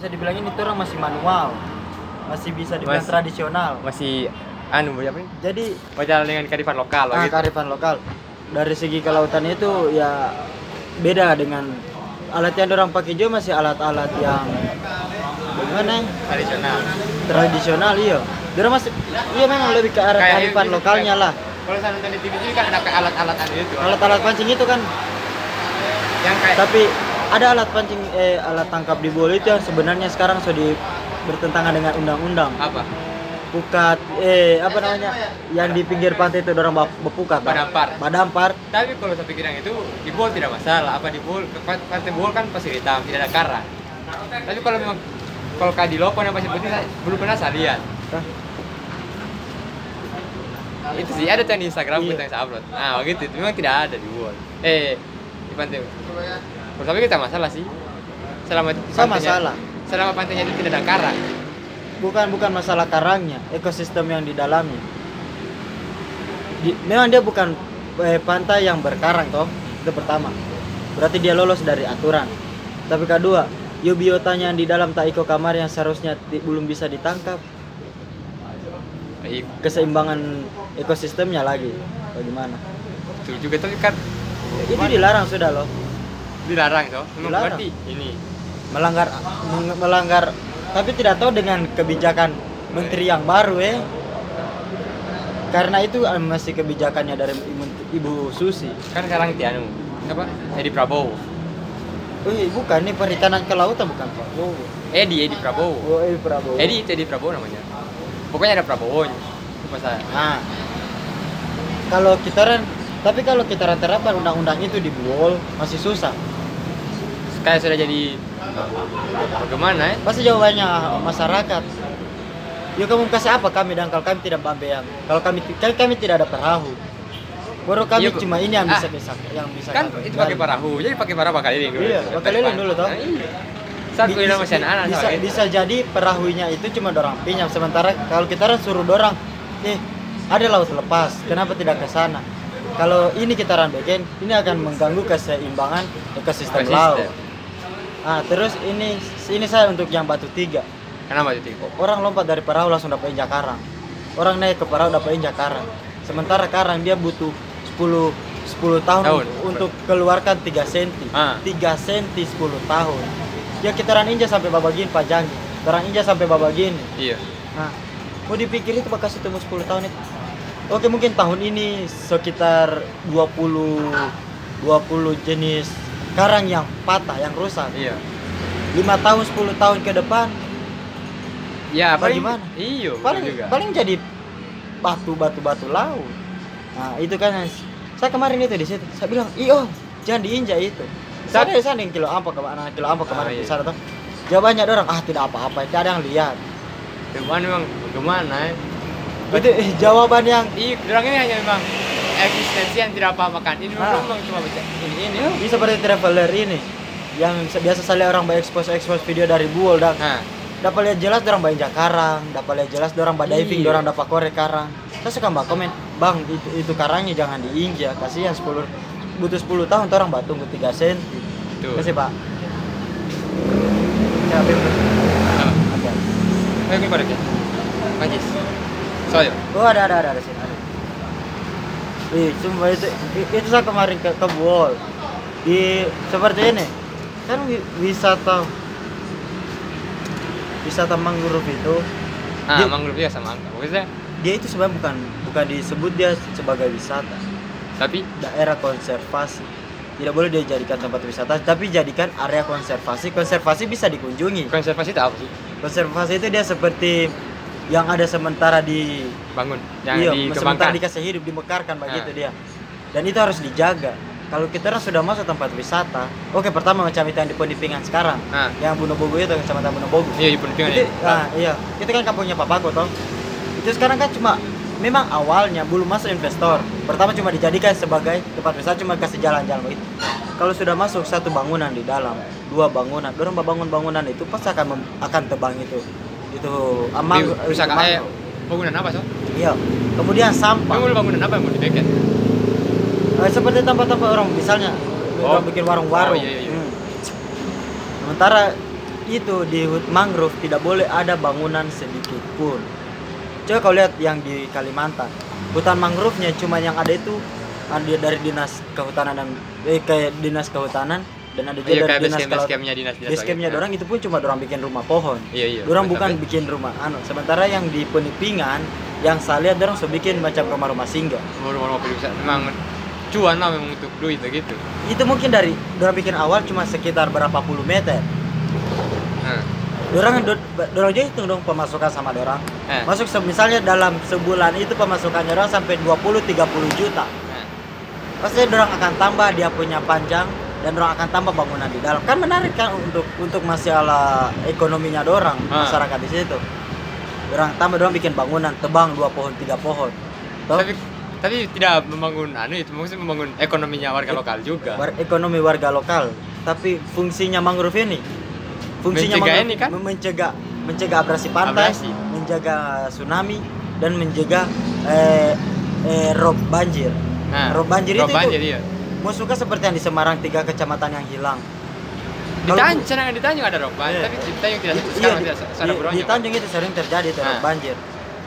bisa dibilang ini tuh orang masih manual. Masih bisa dibilang Mas- tradisional. masih anu apa jadi berjalan dengan kearifan lokal ah, gitu. kearifan lokal. Dari segi kelautan itu ya beda dengan alat yang orang pakai juga masih alat-alat yang bagaimana ya? tradisional. Tradisional iya. Dia masih iya memang lebih ke arah itu- lokalnya lah. kalau saya nonton di TV itu kan ada alat-alat itu alat-alat pancing itu kan yang kayak tapi ada alat pancing eh alat tangkap di bola itu yang sebenarnya sekarang sudah bertentangan dengan undang-undang. Apa? Pukat eh apa namanya? yang di pinggir pantai itu orang bepukat. Badampar. badampar. Tapi kalau saya pikir yang itu di bowl tidak masalah. Apa di pa- pantai bowl kan pasir hitam tidak ada karang. Tapi kalau memang kalau kayak di lopon yang pasir putih saya belum pernah saya lihat. Hah? itu sih ada tuh yang di Instagram Iya. kita yang saya upload. Nah begitu itu memang tidak ada di bowl eh di pantai pikir tidak masalah sih. Selama sama pantainya- salah. selama pantainya itu tidak ada karang. Bukan bukan masalah karangnya ekosistem yang di dalamnya. Di- memang dia bukan eh, pantai yang berkarang toh. Itu pertama. Berarti dia lolos dari aturan. Tapi kedua yo biotanya yang di dalam taiko kamar yang seharusnya ti- belum bisa ditangkap. Baik, keseimbangan ekosistemnya lagi. Bagaimana? Itu juga tapi kan itu dilarang sudah loh dilarang toh? Memang Dilarang. berarti ini. Melanggar melanggar tapi tidak tahu dengan kebijakan menteri yang baru ya karena itu eh, masih kebijakannya dari ibu, ibu Susi. Kan sekarang di anu apa? Edi Prabowo. Wih, bukan. Ini perikanan ke lautan bukan Prabowo. Edi Edi Prabowo. Oh Edi Prabowo. Edi itu Edi Prabowo namanya. Pokoknya ada Prabowo pas saya. Nah kalau kita tapi kalau kita terapkan undang-undang itu di Buol masih susah kayak sudah jadi bagaimana ya pasti jawabannya masyarakat Yuk kamu kasih apa kami dan kalau kami tidak bambeang kalau kami kami, kami tidak ada perahu baru kami Iya, Bu. cuma ini yang bisa Ah. bisa yang bisa kan kami itu pakai perahu jadi pakai perahu bakal dulu Iya, bakal keliling dulu, toh. Nah, iya. saat bisa, bisa, gitu. bisa jadi perahunya itu cuma dorang pinjam sementara kalau kita orang suruh dorang eh ada laut lepas kenapa tidak ke sana kalau ini kita orang bikin ini akan mengganggu keseimbangan Ekosistem. laut ah terus ini ini saya untuk yang batu tiga. Kenapa itu orang lompat dari perahu langsung dapat injak karang orang naik ke perahu dapat injak karang sementara karang dia butuh 10 10 tahun, Tahun. untuk keluarkan 3 senti. Ah. 3 senti 10 tahun. Ya kita orang injak sampai babagin pajangi orang injak sampai babagin iya. Nah mau dipikir itu bakal ketemu 10 tahun itu. Oke mungkin tahun ini sekitar 20 20 jenis karang yang patah yang rusak. Iya. 5 tahun 10 tahun ke depan ya paling iya betul paling juga. paling jadi batu batu batu laut. Nah itu kan saya kemarin itu di situ saya bilang iyo jangan diinjak itu. Sa- saya sana yang kilo ampo kemarin anak kilo ampo kemarin Ah, di iya. sana tuh. Jawabannya ada orang ah tidak apa-apa tidak ada yang lihat. Cuman memang bagaimana ya itu eh, jawaban yang iya orang ini hanya memang eksistensi yang tidak apa-apakan ini Ah. memang cuma baca ini ini ini seperti traveler ini yang biasa saya lihat orang expose expose video dari buol dan nah dapat lihat jelas orang banyak karang dapat lihat jelas orang diving Iya. orang dapat korek karang saya suka mbak komen bang itu itu karangnya jangan diinjak kasihan 10 butuh 10 tahun tuh orang batu tunggu 3 senti tuh kasih pak ya Bim. Apa? Ada. Ayo gue balik ya. Soalnya. oh ada ada ada ada sini ada Ih, cuma itu itu saya kemarin ke ke di seperti ini. Kan wi- wisata wisata mangrove itu. Ah, Dia- mangrove juga sama. Maksudnya, dia itu sebenarnya bukan bukan disebut dia sebagai wisata. Tapi? Daerah konservasi. Tidak boleh dijadikan tempat wisata tapi jadikan area konservasi. Konservasi bisa dikunjungi. Konservasi itu apa sih? konservasi itu dia seperti yang ada sementara di Bangun, jangan iya sementara dikasih hidup dimekarkan begitu Ah. dia. Dan itu harus dijaga. Kalau kita orang sudah masuk tempat wisata oke pertama macam itu yang di Ponipingan sekarang. Nah, yang Bogo itu kecamatan Bogo. Iya ibu penting itu, ah, iya. Itu kan kampungnya papaku toh. Itu sekarang kan cuma memang awalnya belum masuk investor. Pertama cuma dijadikan sebagai tempat wisata cuma kasih jalan-jalan begitu. Kalau sudah masuk satu bangunan di dalam dua bangunan dorong bangun bangunan itu pasti akan mem- akan tebang itu itu amang rusak itu kayak mangrove. bangunan apa so? iya kemudian sampah Kamu bangunan apa yang mau dibikin? Eh, seperti tempat-tempat orang misalnya Oh. orang bikin warung-warung Oh, iya, iya, iya. Hmm. sementara itu di mangrove tidak boleh ada bangunan sedikit pun. Coba kau lihat yang di Kalimantan, hutan mangrove-nya cuma yang ada itu ada dari dinas kehutanan dan eh, kayak dinas kehutanan dan ada juga Iya dari dinas base campnya dinas dinas base campnya lagi. dorang itu pun cuma dorang bikin rumah pohon. Iya iya. Dorang Tapi- bukan bikin rumah anu. Sementara yang di penipingan yang saya lihat dorang sudah bikin macam rumah-rumah singgah. rumah-rumah pedesaan memang cuan lah memang untuk duit begitu. Itu mungkin dari dorang bikin awal cuma sekitar berapa puluh meter. Nah, Dorang do- dorang aja hitung dong pemasukan sama dorang. Masuk misalnya dalam sebulan itu pemasukannya orang sampai 20 30 juta. Pasti orang akan tambah dia punya panjang dan orang akan tambah bangunan di dalam. Kan menarik kan untuk untuk masalah ekonominya dorang Ah. masyarakat di situ. Orang tambah dorang bikin bangunan tebang dua pohon tiga pohon. Toh, Tapi tapi tidak membangun anu itu maksudnya membangun ekonominya warga lokal juga. war- ekonomi warga lokal. Tapi fungsinya mangrove ini fungsinya Mencegah mangrove ini kan? mencegah mencegah abrasi pantai, Abrasi. menjaga tsunami dan mencegah eh, eh, rob banjir. Nah, rob banjir rob itu, banjir itu iya. Musuhnya seperti yang di Semarang tiga kecamatan yang hilang. Di Tanjung, sedangkan di Tanjung ada rob banjir, Iya. tapi di Tanjung tidak Iya, sekarang di, tidak di- di Tanjung itu sering terjadi tuh Nah. banjir.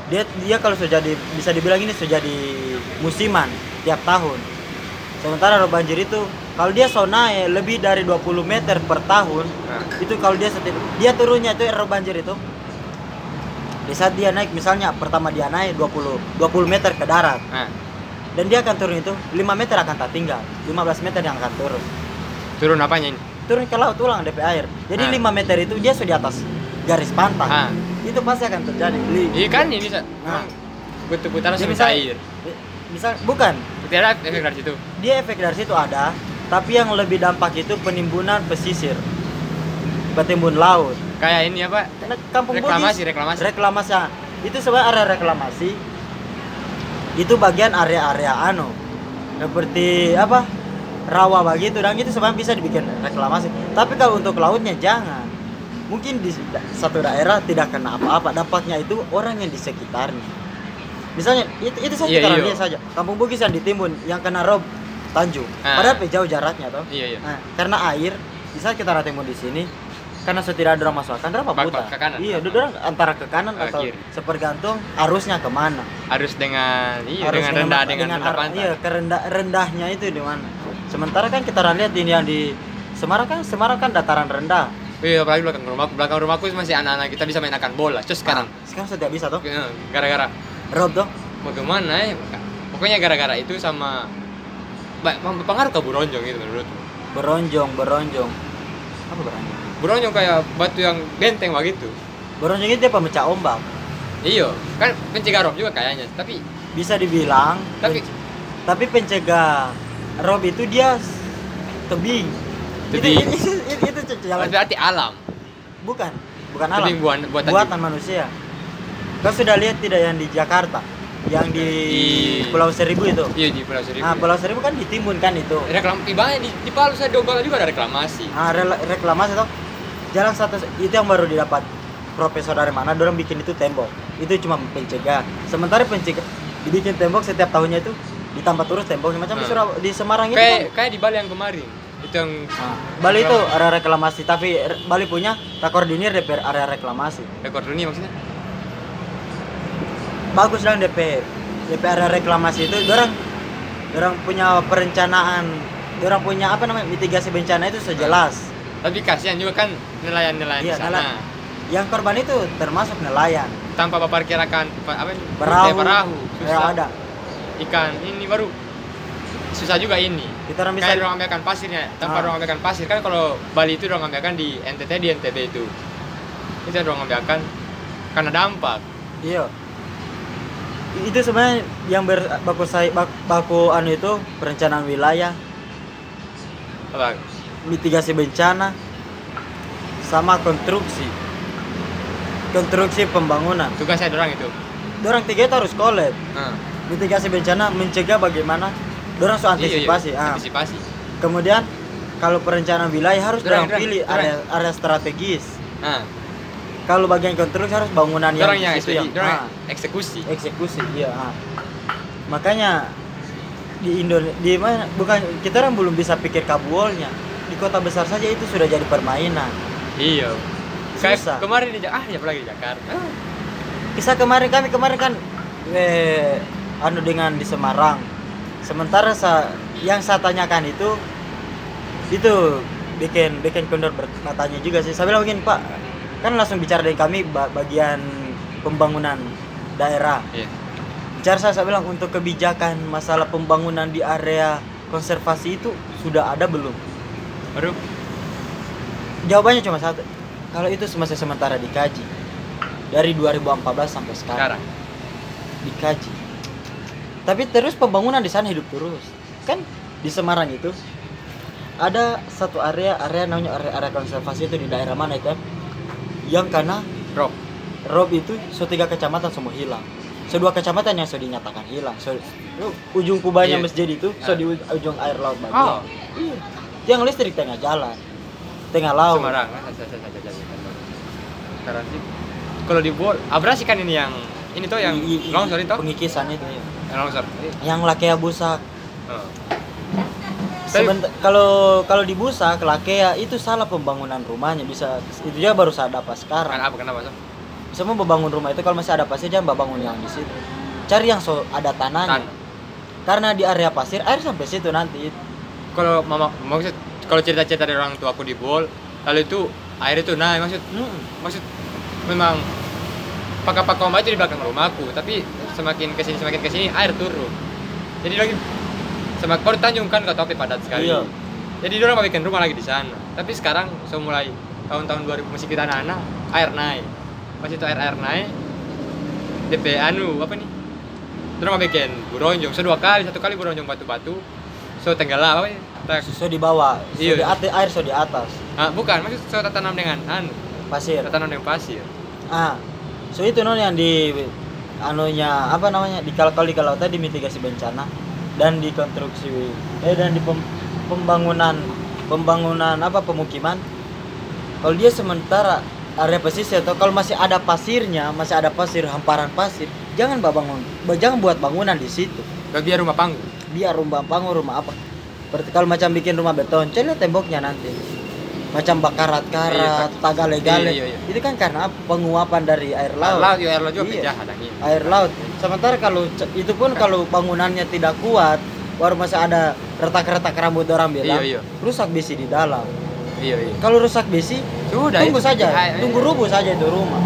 Dia dia kalau sudah jadi bisa dibilang ini sudah jadi musiman tiap tahun. Sementara rob banjir itu kalau dia naik lebih dari 20 meter per tahun, Nah, itu kalau dia setiap dia turunnya itu rob banjir itu di saat dia naik misalnya pertama dia naik 20 20 meter ke darat nah, dan dia akan turun itu 5 meter akan tak tinggal 15 meter yang akan turun turun apanya ini? turun ke laut ulang DP air jadi Ah. 5 meter itu dia sudah di atas garis pantai Ah. itu pasti akan terjadi Iya kan ini bisa. Nah. Dia langsung bisa- cair. misal bukan Tidak ada efek dari situ. dia efek dari situ ada tapi yang lebih dampak itu penimbunan pesisir petimbun laut Kayak ini apa? Karena kampung Reklamasi, Bugis reklamasi. reklamasi itu sebenarnya area reklamasi itu bagian area-area anu. Seperti apa? Rawa begitu. Dan itu sebenarnya bisa dibikin reklamasi. Tapi kalau untuk lautnya jangan. Mungkin di satu daerah tidak kena apa-apa. Dampaknya itu orang yang di sekitarnya. Misalnya itu, itu saja Iya, kita iya. lihat saja. Kampung Bugis yang ditimbun yang kena rob Tanjung. Ah. padahal jauh jaraknya toh. Iya iya. Nah, karena air, bisa kita ratimbun di sini, karena setidaknya dorang masuk akan Bak- putar. bak ke kanan. Iya, dorang antara ke kanan atau kiri. sepergantung arusnya ke mana. Harus dengan iya Arus dengan rendah dengan, rendah ar- pantai. Iya, kerendah rendahnya itu di mana. Sementara kan kita lihat ini yang di Semarang kan Semarang kan dataran rendah. Iya, apalagi belakang rumahku, belakang rumahku masih anak-anak kita bisa mainkan bola. Cus sekarang. Ah, sekarang sudah bisa toh. Eh, Gara-gara Rob toh. bagaimana ya? Pokoknya gara-gara itu sama berpengaruh ke Buronjong gitu menurut. Beronjong, beronjong. Apa beronjong? Buronjong kayak batu yang benteng begitu. Beronjong itu dia pemecah ombak. Iya, kan pencegah rob juga kayaknya. Tapi Bisa dibilang tapi tapi pencegah rob itu dia tebing. Tebing. Itu, itu, itu, itu jalan berarti alam. bukan, bukan alam. Tebing buan buatan buatan manusia. Kau sudah lihat tidak yang di Jakarta, yang di, Di- Pulau Seribu itu? Iya di Pulau Seribu. Nah, Pulau Seribu kan ditimbun kan itu. reklam ibanya di, di Palu saya Donggala juga ada reklamasi. Nah, rela- reklamasi toh. Jalan satu itu yang baru didapat profesor dari mana, dorang bikin itu tembok. Itu cuma pencegah. Sementara pencegah dibikin tembok setiap tahunnya itu ditambah terus temboknya macam di, Hmm. Surab- di Semarang itu Kayak kan. kayak di Bali yang kemarin. Itu yang Nah, Bali itu area reklamasi, tapi Bali punya tak koordinir DPR area reklamasi. rekor dunia maksudnya. Bagus dong DP DP area reklamasi itu, orang orang punya perencanaan, orang punya apa namanya mitigasi bencana itu sejelas. Tapi kasihan juga kan nelayan-nelayan Iya, di sana. nelayan. Yang korban itu termasuk nelayan, Tanpa memperkirakan pa- apa ini? perahu, perahu, ya susah. ada. Ikan ini baru susah juga ini. Kita orang bisa Kayak orang ambilkan pasirnya, tanpa Ah. orang ambilkan pasir kan kalau Bali itu orang ambilkan di NTT di NTB itu. Itu orang ambilkan karena dampak. Iya. Itu sebenarnya yang ber, baku saya bak- baku anu itu perencanaan wilayah, Apa? Mitigasi bencana, sama konstruksi. Konstruksi pembangunan. Tugasnya orang itu. Dorang tiga itu harus kolab. Nah, Mitigasi bencana mencegah bagaimana dorang so antisipasi. Iya, iya. Ah. Antisipasi. Kemudian kalau perencanaan wilayah harus Dorang, dorang dorang, pilih dorang. area area strategis. Nah, Kalau bagian konstruksi harus bangunan yang orang yang, itu yang ah. eksekusi. eksekusi iya ah. makanya di Indonesia di mana bukan kita orang belum bisa pikir kabuolnya di kota besar saja itu sudah jadi permainan Iya. kayak Susah. kemarin di ah ya apalagi di Jakarta Kisah kemarin kami kemarin kan eh, anu dengan di Semarang. Sementara sa, yang saya tanyakan itu itu bikin bikin kendor bertanya juga sih. Saya bilang begini Pak, kan langsung bicara dengan kami ba- bagian pembangunan daerah. iya Bicara saya, saya bilang untuk kebijakan masalah pembangunan di area konservasi itu sudah ada belum? Aduh Jawabannya cuma satu. Kalau itu semasa sementara dikaji dari 2014 sampai sekarang sekarang dikaji. Tapi terus pembangunan di sana hidup terus. Kan di Semarang itu ada satu area area namanya area, area konservasi itu di daerah mana itu? Yang karena Rob rob itu so tiga kecamatan semua hilang. So dua kecamatan yang sudah dinyatakan hilang. So ujung kubahnya Iya. masjid itu so Ah. di ujung air laut bagian. oh Iya. Yang listrik tengah jalan. Tengah laut. Semarang ah, sekarang sih kalau di Bol abrasi kan ini yang ini tuh yang I- i- i- longsor itu pengikisan itu ya. yang longsor Yang lakea busak. Oh. Tapi- Sebentar, kalau kalau di Busak, Lakea itu salah pembangunan rumahnya bisa itu dia baru saya dapat sekarang. kenapa kenapa so? Semua membangun rumah itu kalau masih ada pasir jangan bangun yang di situ. Cari yang so ada tanahnya. Tan. Karena di area pasir air sampai situ nanti. Kalau mama maksud kalau cerita-cerita dari orang tua aku di Bol lalu itu air itu naik maksud Hmm. maksud memang pakai-pakai ombak itu di belakang rumahku tapi semakin ke sini semakin ke sini air turun. Jadi lagi semakin kalau di Tanjung kan kau tahu api padat sekali. Iya. jadi orang mau bikin rumah lagi di sana. Tapi sekarang so mulai tahun-tahun 2000 masih kita anak-anak air naik. Pas itu air air naik DP anu apa nih? Orang mau bikin buronjong so dua kali satu kali buronjong batu-batu so tenggelam apa ya So di bawah, so Iya. di atas air so di atas ah, bukan maksud so tak tanam dengan anu pasir. tak tanam dengan pasir Ah. So itu non yang di anunya apa namanya di kalau di kalau tadi mitigasi bencana dan di konstruksi eh dan di pem- pembangunan pembangunan apa pemukiman kalau dia sementara area pesisir atau kalau masih ada pasirnya masih ada pasir hamparan pasir jangan ba- bangun ba- jangan buat bangunan di situ biar rumah panggung biar rumah bangun rumah apa Berarti kalau macam bikin rumah beton coba temboknya nanti macam bakarat-karat Iya, taga-legale iya, iya, iya. itu kan karena apa? penguapan dari air air laut laut ya air laut juga Iya. angin air laut. Sementara kalau itu pun kalau bangunannya tidak kuat, baru masih ada retak-retak rambut orang bilang, Iya, iya. rusak besi di dalam. iya iya Kalau rusak besi, sudah tunggu itu. saja, Ah, tunggu rubuh saja itu rumah.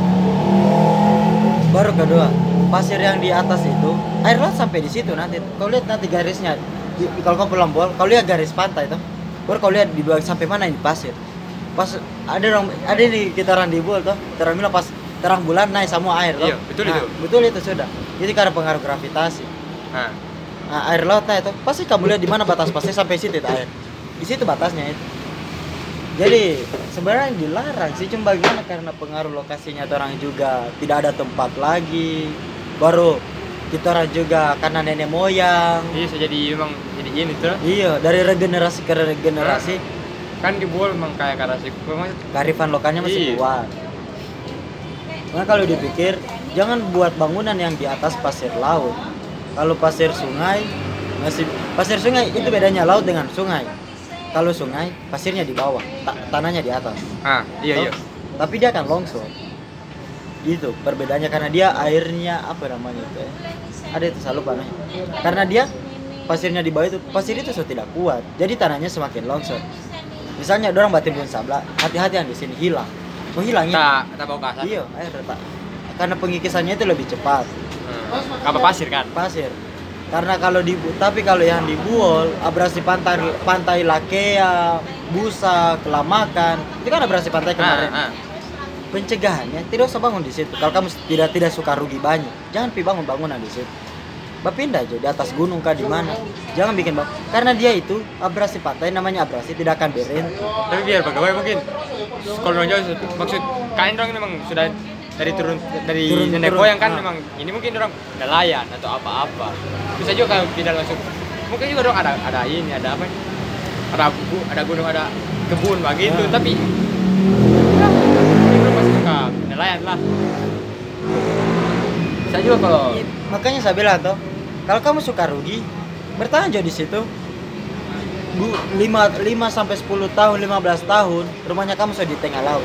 Baru kedua, pasir yang di atas itu, air laut sampai di situ nanti. Kau lihat nanti garisnya, di- kalau kau pulang bola, kau lihat garis pantai itu, baru kau lihat di bawah sampai mana ini pasir. Pas ada orang, ada di kita orang di bol tuh, terang bilang pas terang bulan naik semua air toh. Iya, betul Nah, itu. Betul itu sudah. Jadi karena pengaruh gravitasi. Nah, Nah, air laut nah itu pasti kamu lihat di mana batas pasir sampai situ itu air. Di situ batasnya itu. Jadi sebenarnya dilarang sih cuma bagaimana karena pengaruh lokasinya tuh orang juga tidak ada tempat lagi. Baru kita orang juga karena nenek moyang. iya bisa jadi memang jadi ini tuh Iya, dari regenerasi ke regenerasi kan di Bol memang kayak karasi memang kearifan lokalnya masih Iya. kuat. Nah kalau dipikir jangan buat bangunan yang di atas pasir laut. Kalau pasir sungai masih pasir sungai itu bedanya laut dengan sungai. Kalau sungai pasirnya di bawah, ta- tanahnya di atas. ah iya iya Toh? Tapi dia akan longsor. Itu perbedaannya karena dia airnya apa namanya itu ya? Ada itu saya lupa namanya. Karena dia pasirnya di bawah itu pasir itu sudah tidak kuat. Jadi tanahnya semakin longsor. Misalnya orang batimbun sabla, hati-hati yang di sini hilang. Mau hilangnya? tak tak bau kasar Iya, air retak. Karena pengikisannya itu lebih cepat. hmm. apa pasir kan Pasir. Karena kalau di tapi kalau yang di Buol, abrasi pantai pantai Lakea, Busa, Kelamakan, itu kan abrasi pantai kemarin. ah, ah. Pencegahannya tidak usah bangun di situ. Kalau kamu tidak tidak suka rugi banyak jangan pi bangun bangunan di situ. Bapindah aja di atas gunung kah di mana? Jangan bikin bang karena dia itu abrasi pantai namanya abrasi tidak akan berhenti tapi biar bagaimana mungkin. Kalau orang Jawa maksud kain orang memang sudah dari turun dari Turun- nenek turun, moyang kan ah. memang ini mungkin orang nelayan atau apa-apa. Bisa juga kalau tidak langsung mungkin juga dong ada ada ini ada apa? Ada bu, ada gunung ada kebun begitu Ah. tapi ya, ini orang masih nelayan lah. Bisa juga kalau I- makanya saya bilang tuh kalau kamu suka rugi bertahan aja di situ. Bu, 5, 5 sampai 10 tahun, 15 tahun, rumahnya kamu sudah di tengah laut.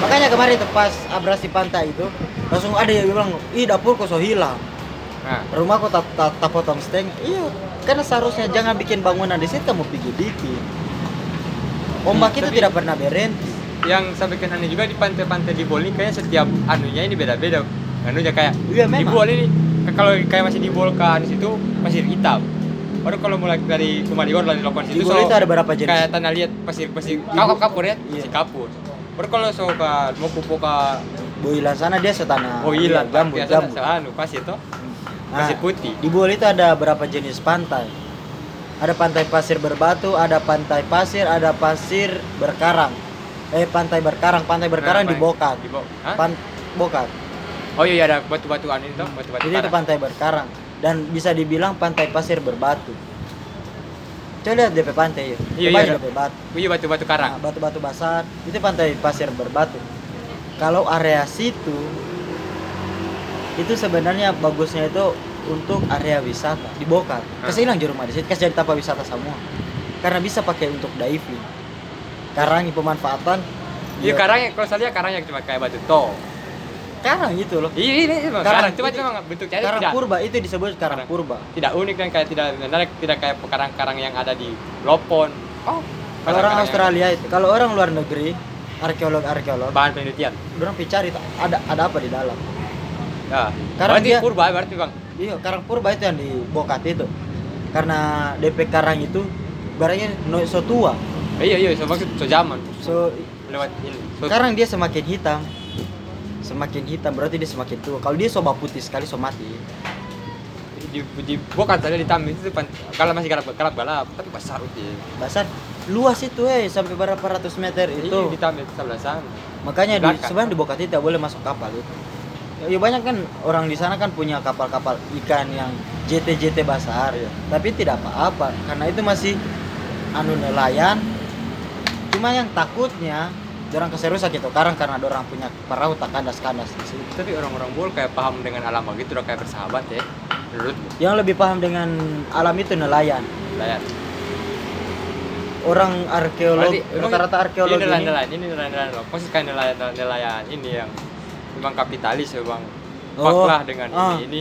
makanya kemarin itu pas abrasi pantai itu langsung ada yang bilang ih dapurku so hilang. Nah, rumahku tak tak tak potong steng. Iya karena seharusnya jangan bikin bangunan di situ kamu bikin bikin ombak Hmm, itu tapi- tidak pernah berhenti yang saya bikin aneh juga di pantai-pantai di Bol ini kayaknya setiap anunya ini beda-beda. Anunya kayak Iya, di. Bol ini kalau kayak masih di Bol kan situ pasir hitam. Baru kalau mulai dari Kumaligor dari Lokon di situ so, itu ada berapa jenis kayak tanah liat pasir pasir kapur kapur ya, Iya. pasir kapur. Baru kalau so ke mau kupu ke boilan sana dia setanah oh iya gambut gambut anu pasir tuh Nah, pasir putih. di Bol itu ada berapa jenis pantai ada pantai pasir berbatu ada pantai pasir ada pasir berkarang eh pantai berkarang pantai berkarang Nah, di Bokat Di. Hah? Pan Bokat Oh iya iya, ada batu-batuan ini tuh, batu-batu. jadi itu pantai berkarang. Dan bisa dibilang pantai pasir berbatu. Coba lihat DP pantai ya. Iya, Coba iya, DP batu Iya batu-batu karang. Nah, batu-batu basah itu pantai pasir berbatu. Kalau area situ itu sebenarnya bagusnya itu untuk area wisata di Bokat kasih hilang di rumah di situ kasih jadi tempat wisata semua. Karena bisa pakai untuk diving karangi pemanfaatan Iya ya, karangnya, kalau saya lihat karangnya cuma kayak batu tol. karang itu loh Iya ini emang Karang karang, cuma cuma bentuknya karang tidak purba itu disebut karang Karang. purba tidak unik dan kayak tidak menarik, tidak kayak karang-karang yang ada di Lopon. Oh, kalau orang Australia itu kalau orang luar negeri arkeolog arkeolog bahan penelitian. orang cari ada ada apa di dalam Ya. Karang berarti dia- purba berarti bang. Iya, karang purba itu yang di Bokat itu. Karena DP karang itu barangnya no so tua. Eh, iya iya, so maksud so lewat ini. So, sekarang dia semakin hitam. Semakin hitam berarti dia semakin tua. Kalau dia soba putih sekali so mati. di, di bukan tadi di Tambi itu kalau masih galap galap galap tapi besar itu. Basar luas itu eh sampai berapa ratus meter Itu itu. di Tambi itu sebelah sana. Makanya di sebenarnya di Bokat itu tidak boleh masuk kapal itu. Ya banyak kan orang di sana kan punya kapal-kapal ikan yang JT-JT besar ya. Tapi tidak apa-apa karena itu masih anu nelayan. Cuma yang takutnya orang keserusak gitu karang karena orang punya perahu tak kandas-kandas. Tapi orang-orang bol kayak paham dengan alam begitu udah kayak bersahabat ya. Menurut Yang lebih paham dengan alam itu nelayan. nelayan. Orang arkeolog rata-rata arkeolog ini ini, nelayan-nelayan ini nelayan-nelayan loh. Maksud kayak nelayan-nelayan ini yang memang kapitalis ya bang. Oh, dengan ah. ini ini.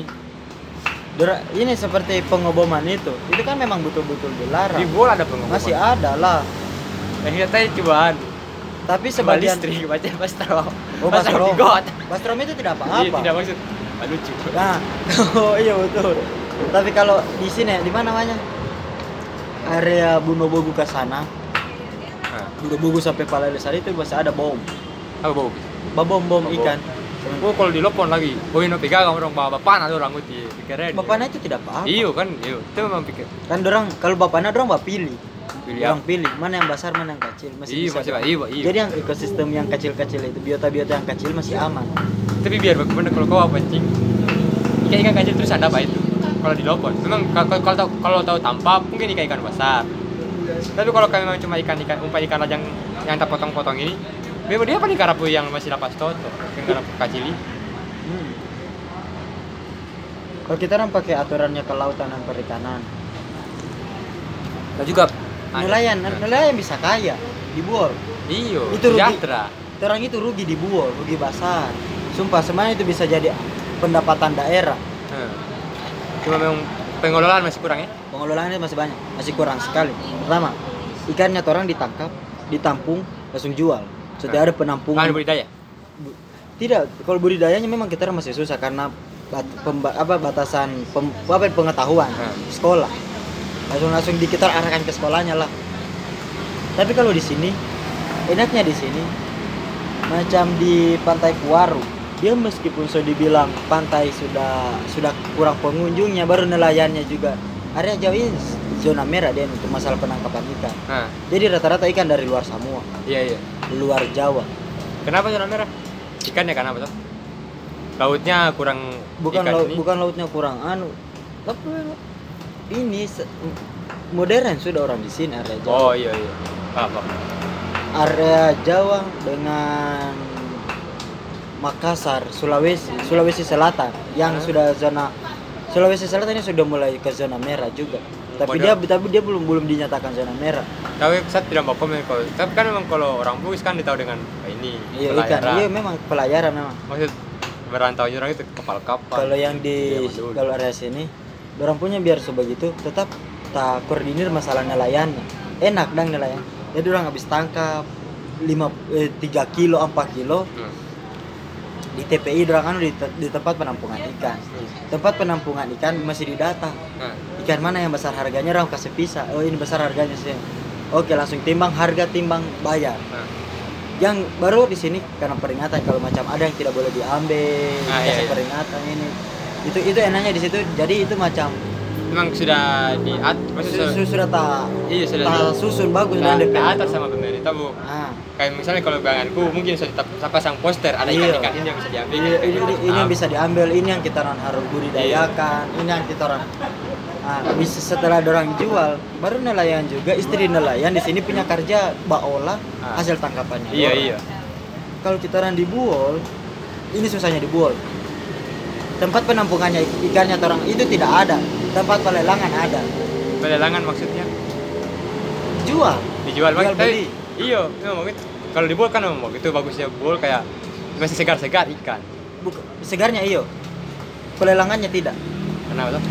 Ini seperti pengoboman itu. Itu kan memang betul-betul dilarang. Di bola ada pengoboman. Masih ada lah. Kita tadi cobaan. Tapi sebagian listrik baca pastro. Oh, Bastrom. got. Bastrom itu tidak Iya, apa-apa. tidak maksud. Ah, lucu. Nah, oh iya betul. Tapi kalau di sini di mana namanya? Area Bunobogu ke sana, Nah, Bunobogu sampai Palelesar itu masih ada bom. apa? Bom bom Bom. ikan. Oh kalau di Lopon lagi, oh ini pegang orang bawa bapak ada orang itu pikirnya. Bapaknya itu tidak apa-apa. Iyo kan, iyo. Itu memang pikir. Kan orang kalau bapaknya orang bapak pilih. Pilih Orang apa? pilih mana yang besar mana yang kecil masih Iya bisa. iya iya. Jadi yang ekosistem yang kecil-kecil itu biota-biota yang kecil masih aman. Tapi biar bagaimana kalau kau pancing ikan ikan kecil terus ada apa itu? Kalau di Lopon, memang ka- kalau kalau tahu kalau tahu tampap mungkin ikan ikan besar. Tapi kalau kayak memang cuma ikan ikan umpan ikan lajang yang tak potong-potong ini, memang dia paling karapu yang masih lapas toto, yang karapu kecil ini. Hmm. Kalau kita orang pakai aturannya kelautan dan perikanan, Dan juga nelayan nelayan bisa kaya dibuat. Iyo, Itu rugi. sejahtera. Orang itu rugi dibuat, rugi besar. Sumpah semuanya itu bisa jadi pendapatan daerah. Hmm. Cuma memang pengelolaan masih kurang ya. Pengelolaannya masih banyak, masih kurang sekali. Pertama, ikannya orang ditangkap, ditampung, langsung jual. Setiap ada penampungan. Kan budidaya. Bu- tidak kalau budidayanya memang kita masih susah karena bat, pemba- apa batasan pem- apa pengetahuan Hmm. sekolah langsung langsung di kita arahkan ke sekolahnya lah. Tapi kalau di sini enaknya di sini macam di pantai Kuaru. Dia meskipun sudah dibilang pantai sudah sudah kurang pengunjungnya baru nelayannya juga. Area jauh ini zona merah dia untuk masalah penangkapan ikan. Nah, jadi rata-rata ikan dari luar Samua iya iya. luar Jawa. Kenapa zona merah? Ikannya kenapa tuh? Lautnya kurang bukan ikan laut ini. bukan lautnya kurang anu. Tapi ini modern sudah orang di sini area Jawa Oh iya iya. Apa? area Jawa dengan Makassar Sulawesi Sulawesi Selatan yang Hah? sudah zona Sulawesi Selatan ini sudah mulai ke zona merah juga tapi Bodoh. dia tapi dia belum belum dinyatakan zona merah tapi saya tidak mau komen kalau tapi kan memang kalau orang bugis kan ditahu dengan ini iya ikan pelayaran. iya memang pelayaran memang maksud berantau orang itu kapal-kapal kalau yang di Iya, kalau area sini orang punya biar sebegitu tetap tak koordinir masalah nelayannya enak dong nelayan. Jadi orang habis tangkap 5 eh, 3 kilo 4 kilo Hmm. di TPI orang anu di, te- di tempat penampungan ikan. Tempat penampungan ikan masih didata Nah, ikan mana yang besar harganya? Orang kasih pisah. Oh ini besar harganya sih. Oke langsung timbang harga timbang bayar. Nah. yang baru di sini karena peringatan kalau macam ada yang tidak boleh diambil Ah, iya, iya. peringatan ini itu itu enaknya di situ jadi itu macam memang sudah su- maksudnya su- sudah tak iya sudah tak di- susun bagus sudah dan DP. diatur sama pemerintah bu ah kayak misalnya kalau bayanganku mungkin sudah tetap saya pasang poster ada Iya. ikan-ikan ini yang bisa diambil ini, ini, ini, ini yang Ah. bisa diambil ini yang kita orang harus budidayakan ini yang kita orang ah, bisa setelah orang jual baru nelayan juga istri nelayan di sini punya kerja baolah Ah. hasil tangkapannya iya orang. iya kalau kita orang dibuol ini susahnya dibuol tempat penampungannya ikannya orang itu tidak ada. Tempat pelelangan ada. Pelelangan maksudnya? Jual. Dijual Jual tapi- beli. iya memang gitu kalau dibuat kan memang itu bagusnya buol kayak masih segar-segar ikan. Bukan, segarnya iyo. Pelelangannya tidak. Kenapa tuh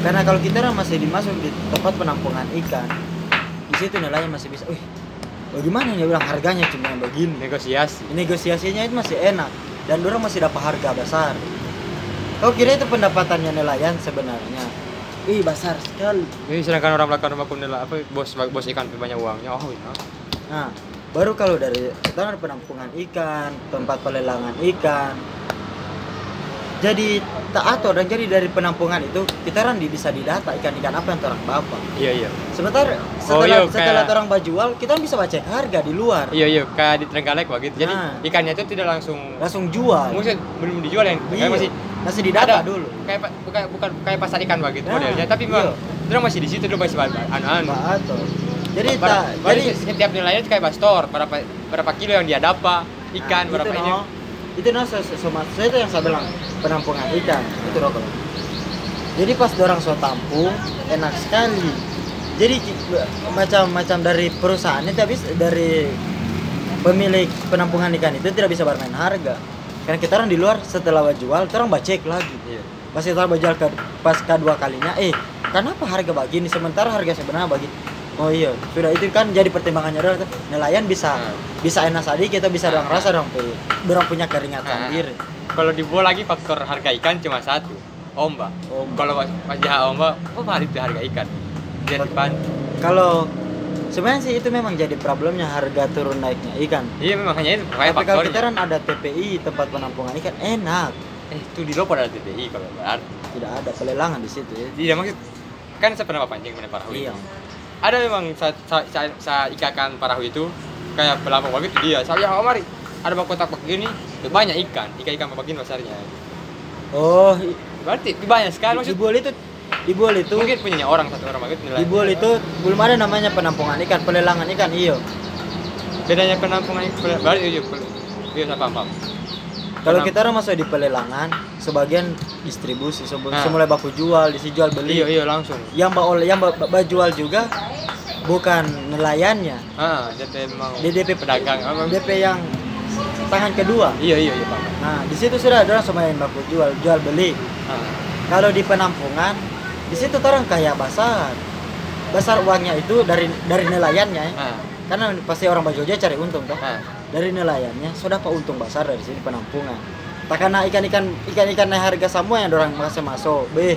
karena kalau kita orang masih dimasuk di tempat penampungan ikan di situ nelayan masih bisa wih bagaimana nih bilang harganya cuma begini. Negosiasi. Negosiasinya itu masih enak. Dan orang masih dapat harga besar kau kira itu pendapatannya nelayan sebenarnya. Ih besar sekali. Ini sedangkan orang belakang rumah kundela apa bos bos ikan banyak uangnya. Oh iya. Nah baru kalau dari kita ada penampungan ikan tempat pelelangan ikan. Jadi tak atur dan jadi dari penampungan itu kita di- bisa didata ikan-ikan apa yang orang bapak. Iya iya. Sebentar Oh, setelah iya, setelah kayak- orang bajual kita bisa baca harga di luar. Iya iya kayak di Trenggalek begitu jadi Ah. ikannya itu tidak langsung langsung jual. Mungkin belum dijual yang Iya. masih masih didata ada. dulu. Kayak bukan bukan kayak pasar ikan begitu Ah, modelnya tapi memang iya. dia masih di situ dia masih anu Mbak Ato jadi baru jadi setiap nilainya itu kayak bastor berapa berapa kilo yang dia dapat ikan Nah, berapa itu ini no, itu no so, so, so- so itu yang saya bilang penampungan ikan itu rokok jadi pas orang so tampung enak sekali. Jadi ki- macam-macam dari perusahaan itu habis dari pemilik penampungan ikan itu tidak bisa bermain harga karena kita orang di luar setelah jual kita orang cek lagi. Iya. pas kita jual ke pas kedua kalinya eh kenapa harga begini sementara harga sebenarnya begini oh iya sudah itu kan jadi pertimbangannya orang nelayan bisa Nah. bisa enak saja kita bisa orang rasa dong. Pe orang punya keringat Nah. sendiri. kalau dibuat lagi faktor harga ikan cuma satu ombak. Ombak. kalau pas, jahat ombak oh mahal itu harga ikan? Dia dipan kalau sebenarnya sih itu memang jadi problemnya harga turun naiknya ikan iya memang hanya itu. Kayak tapi kalau kita kan ada TPI tempat penampungan ikan enak. Eh itu di luar ada TPI kalau berarti tidak ada pelelangan di situ ya. Tidak maksud kan saya pernah pancing pernah parahu iya. Ada memang saya sa, sa, sa ikakan parahu itu kayak pelampung begitu dia. Saya oh mari ada bak kotak begini? Banyak ikan. Ikan ikan begini besarnya oh berarti banyak sekali maksud. Buol itu di Buol itu mungkin punyanya orang satu orang begitu nilai. Itu belum ada namanya penampungan ikan pelelangan ikan iyo bedanya penampungan berarti iya pel- iya saya paham paham. Kalau kita orang masuk di pelelangan sebagian distribusi sebelum Ah. semulai baku jual disi jual beli. Iya iya langsung. Yang baol yang ba- ba- jual juga bukan nelayannya. Ah jadi memang DDP pedagang apa? DP yang tangan kedua. Iya iya iya paham. Nah di situ sudah ada orang sama yang baku jual jual beli. Ah. kalau di penampungan di situ orang kayak besar besar uangnya itu dari dari nelayannya. Ya. ah karena pasti orang baju aja cari untung toh. Ah dari nelayannya sudah apa untung besar dari sini penampungan. Tak karena ikan-ikan ikan-ikan naik harga semua yang orang masih masuk B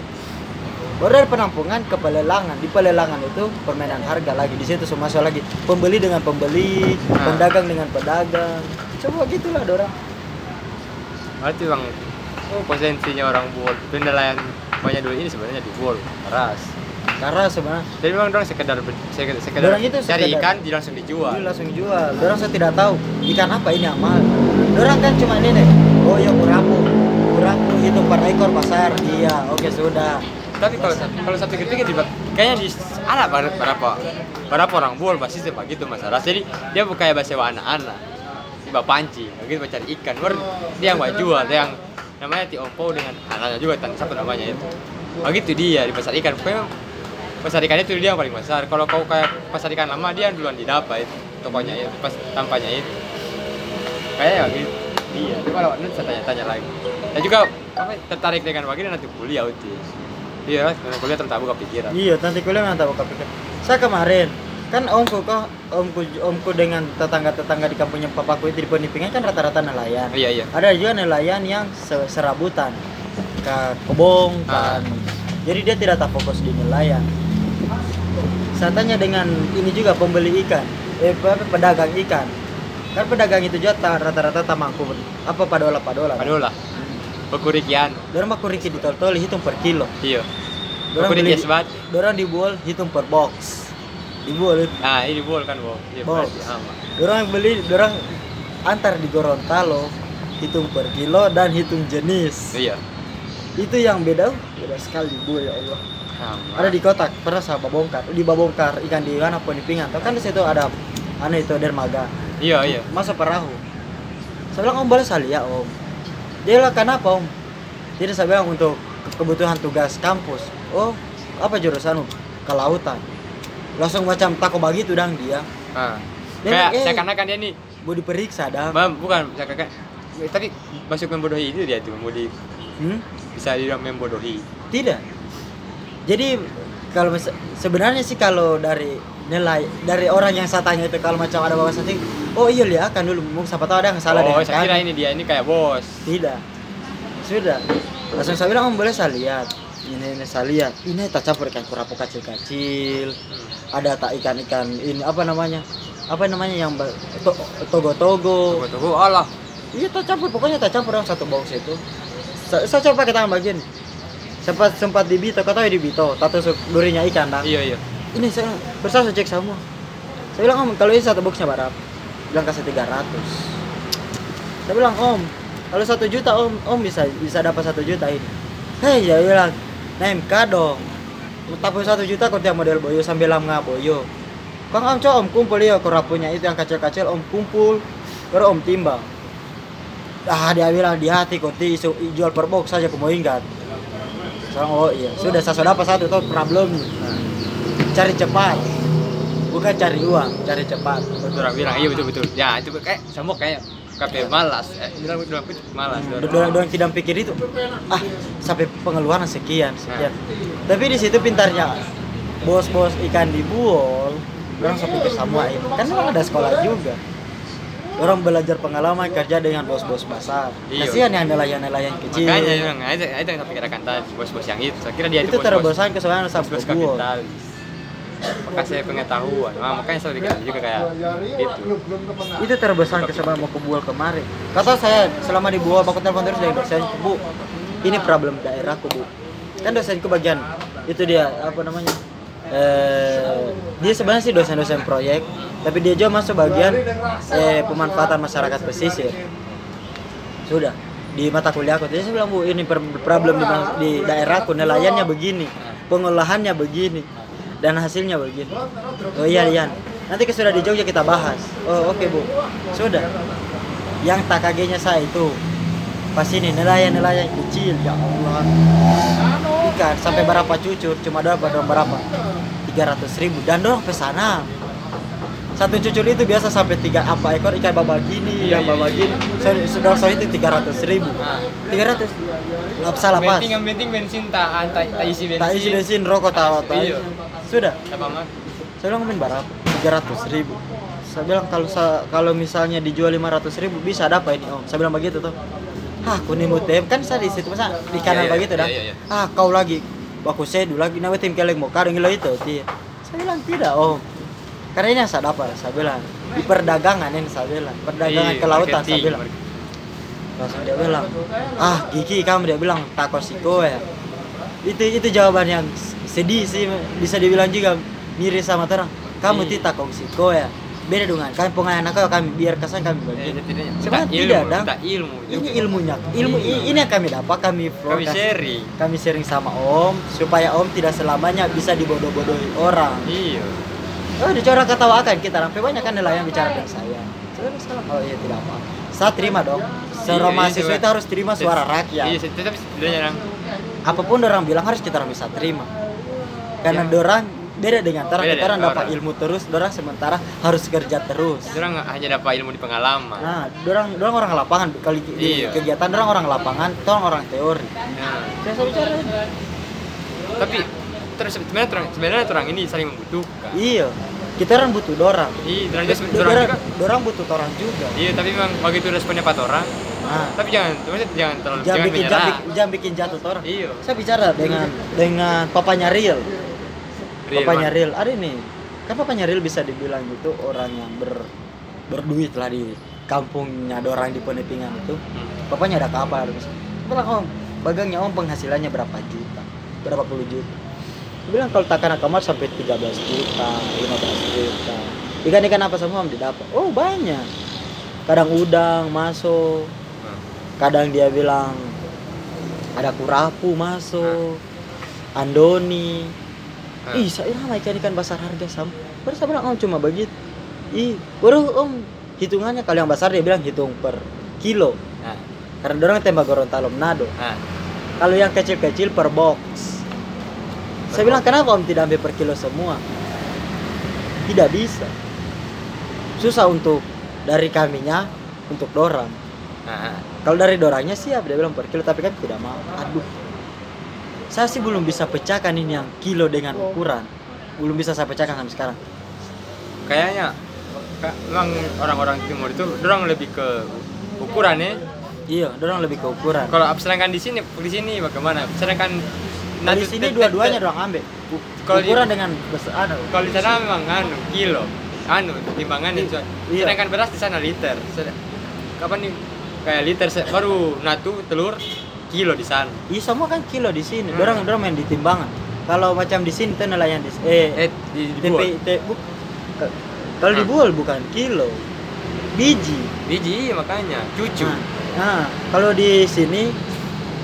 baru dari penampungan ke pelelangan. Di pelelangan itu permainan harga lagi. Di situ semua lagi. Pembeli dengan pembeli Ah. pedagang dengan pedagang. Coba gitulah orang berarti bang oh potensinya orang buat nelayan banyak dulu ini sebenarnya di bull keras karena sebenarnya jadi memang orang sekedar sekedar, sekedar Orang itu cari sekedar- ikan dia langsung dijual Dia langsung jual. Orang saya tidak tahu ikan apa ini mahal. Orang kan cuma ini deh. Oh ya muramu, muramu hitung per ekor pasar. Iya, oke sudah. tapi kalau kalau satu ketika di kayaknya di ada berapa berapa orang bull pasti sepak gitu masalah jadi dia bukan kayak bahasa anak-anak tiba pancing begitu cari ikan baru dia yang jual dia yang namanya Ti Ompo dengan anaknya juga siapa namanya itu. Begitu dia di pasar ikan. Pokoknya pasar ikan itu dia yang paling besar. Kalau kau kayak pasar ikan lama dia duluan didapat itu tokonya itu pas tampaknya itu. Kayak ya gitu. Iya coba kalau nanti saya tanya-tanya lagi. Saya juga apa tertarik dengan begini nanti kuliah utis. Iya nanti kuliah tentang buka pikiran. Iya, nanti kuliah memang tahu pikir. Saya kemarin kan omku kok omku omku dengan tetangga-tetangga di kampungnya papaku itu di Penipingan kan rata-rata nelayan. iya iya Ada juga nelayan yang se- serabutan ke kebong Ah. kan. Jadi dia tidak tak fokus di nelayan. Saya tanya dengan ini juga pembeli ikan, eh pedagang ikan. Kan pedagang itu juga ta- rata-rata tamangku apa padola padola. aduh lah pekurikian Dorang mah kuriki ditol-tol hitung per kilo. iya Dorang beli, sebat dibual hitung per box. Dibual itu. nah ini bol kan bol iya berarti sama Dorang beli, dorang antar di Gorontalo hitung per kilo dan hitung jenis. iya Itu yang beda, beda sekali bu ya Allah. sama Ada di kotak, pernah saya babongkar, di babongkar ikan di mana Penipingan. Tahu kan di situ ada anu itu dermaga. iya iya Masa perahu. Saya bilang om boleh lihat om. Dia bilang kenapa om? Jadi saya bilang untuk ke- kebutuhan tugas kampus. Oh apa jurusan om? Kelautan. Langsung macam tako begitu dang dia. ah. Dia kayak eh. seakan-akan dia nih Mau diperiksa dang. Bang, bukan seakan-akan tapi masuk membodohi itu dia tuh mau di Hmm? bisa dibilang membodohi Tidak. Jadi kalau sebenarnya sih kalau dari nilai dari orang yang saya tanya itu kalau macam ada bawa setting, oh iya lihat kan dulu mungkin siapa tahu ada yang salah oh dengan saya kira kami. ini dia ini kayak bos Tidak. Sudah. Langsung saya bilang, om boleh saya lihat. Ini, ini saya lihat. Ini tak campur ikan kurapu kecil-kecil. Ada tak ikan-ikan ini apa namanya? Apa namanya yang togo-togo. tunggu Allah Iya tak campur, pokoknya tak campur dalam satu box itu. Sa- Saya coba pakai tangan bagian. Sempat sempat di Bito, kau tahu ya di Bito, tusuk durinya ikan dah. iya iya Ini saya bersama saya cek semua. Saya bilang om, kalau ini satu boxnya berapa? Bilang kasih 300 Saya bilang om, kalau satu juta om, om bisa bisa dapat satu juta ini. Hei, dia bilang, nem dong. Tapi satu juta kau tiap model boyo sambil lama boyo. Bang om om kumpul ya kerapunya itu yang kecil-kecil om kumpul, baru om timbang. Ah dia bilang di hati kau ti jual per box saja kau mau ingat. Saya bilang, oh iya sudah saya dapat satu tuh problemnya. Cari cepat, bukan cari uang, cari cepat. betul bilang iya betul betul ya itu kayak sama kayak kape malas eh, bilang malas Dorang, dorang tidak pikir itu, ah sampai pengeluaran sekian sekian. Tapi di situ pintarnya bos-bos ikan di buol, orang saya pikir semua ini. Kan memang ada sekolah juga. Orang belajar pengalaman kerja dengan bos-bos besar. Iya. Kasihan yang nelayan-nelayan kecil. makanya "Ah, itu itu yang saya pikirkan tadi bos-bos yang itu saya kira dia itu itu terobosan kesalahan sampai buol. kapitalis saya pengetahuan nah, makanya saya pikir juga kayak itu Itu terobosan kesalahan mau ke buol kemarin. Kata saya selama di buol, aku telepon terus dari dosen, bu, ini problem daerahku bu. Kan dosenku bagian itu dia apa namanya? Eh, dia sebenarnya sih dosen-dosen proyek, tapi dia juga masuk bagian eh, pemanfaatan masyarakat pesisir. Sudah di mata kuliahku, jadi saya bilang bu ini problem di daerahku nelayannya begini, pengolahannya begini, dan hasilnya begini. Oh iya iya, nanti ke sudah di Jogja kita bahas. Oh oke bu, sudah. Yang tak kagetnya saya itu pas ini nelayan-nelayan kecil ya Allah ikan sampai berapa cucur cuma dapat berapa 300 ribu dan dorong pesanan satu cucur itu biasa sampai tiga apa ekor ikan baba gini Iya, yang iya, baba iya. gini so, sudah so itu 300 ribu Nah. 300 lap salah pas penting yang penting bensin tak tak tak isi bensin tak isi bensin rokok tahu tahu Iya. Sudah. Apa saya bilang main berapa 300 ribu. Saya bilang kalau kalau misalnya dijual 500 ribu bisa ada apa ini om? Saya bilang begitu tuh. Ah kuning mutem kan saya di situ masa di kanan Iya, iya, begitu dah? iya, iya. ah kau lagi. Baku sedu lagi nama tim keleng mau kadang gila itu saya bilang tidak om. Karena ini yang saya dapat saya bilang. Di perdagangan ini saya bilang. Perdagangan Iya, kelautan saya marketing, bilang. Langsung dia bilang ah Kiki kamu dia bilang takosiko ya. Itu itu jawaban yang sedih sih bisa dibilang juga mirip sama orang kamu Iya. ti takosiko ya beda dengan kami. Pengayan kau kami biar kesan kami Eh, tidak Sebenarnya ilmu, tidak, tidak ilmu ini ilmunya. Ilmu i- ini yang kami dapat kami kami sharing. Kami sharing sama om supaya om tidak selamanya bisa dibodoh-bodohi orang. Iya. Oh ada orang ketawakan. Kita sampai banyak kan nelayan bicara dengan saya. "Salah." oh iya tidak apa. Saya terima dong. Seorang Iya, mahasiswa iya, itu harus terima suara rakyat. iya tetap setidaknya orang apa pun orang bilang harus kita orang bisa terima karena Ya. dorang beda dengan orang Beda kita orang dengan dapat ilmu terus dorang sementara harus kerja terus. Orang hanya dapat ilmu di pengalaman. Nah dorang dorang orang lapangan. Kali di Iya. kegiatan dorang orang lapangan orang orang teori. Nah, saya bicara tapi terus sebenarnya orang sebenarnya orang ini saling membutuhkan. Iya. Kita orang butuh dorang iya orang juga orang dorang, juga. Dorang butuh orang juga. Iya tapi memang begitu responnya empat orang nah. Tapi jangan maksudnya jangan terlalu jangan jangan bikin menyerah. jangan, bikin- jatuh orang iya. Saya bicara dengan dengan papanya Real, papanya man. real ada ini. Kan papanya real bisa dibilang itu orang yang ber berduit lah di kampungnya ada orang di Penepingan itu? Hmm. bapaknya ada kapal harus bilang om bagangnya om penghasilannya berapa juta? Berapa puluh juta? Dia bilang kalau takaran kamar sampai 13 juta 15 juta. Ikan ikan apa semua om didapat. Oh banyak. Kadang udang masuk. Hmm. kadang dia bilang ada kurapu masuk andoni Hmm. ih saya lama ikan ikan besar harga sam baru saya bilang om cuma begitu ih baru om hitungannya kalau yang besar dia bilang hitung per kilo. Nah, karena dorong tembak Gorontalo Manado. Nah. kalau yang kecil-kecil per box. Saya Per bilang kenapa om tidak ambil per kilo semua? Tidak bisa. Susah untuk dari kaminya untuk dorang. Nah, kalau dari dorangnya siap dia bilang per kilo tapi kan tidak mau. Aduh saya sih belum bisa pecahkan ini yang kilo dengan ukuran. Belum bisa saya pecahkan sampai sekarang. Kayaknya ka- memang orang-orang timur itu orang lebih ke ukuran ya? Iya dorang lebih ke ukuran. Kalau sedangkan di sini di sini bagaimana? Sedangkan nah, di sini dua-duanya dorang ambil ukuran dengan besar anu, kalau di sana memang anu kilo. Anu timbangannya Iya. iya. sedangkan beras di sana liter. Kapan nih? Kayak liter baru natu telur kilo di sana Iya semua kan kilo di sini. Hmm. Dorang dorang main di timbangan. Kalau macam di sini tuh nelayan di eh, eh di, di TP, buat. te- bu- kalau Hmm. dibual bukan kilo. Biji. biji iya, makanya cucu Nah, nah, kalau di sini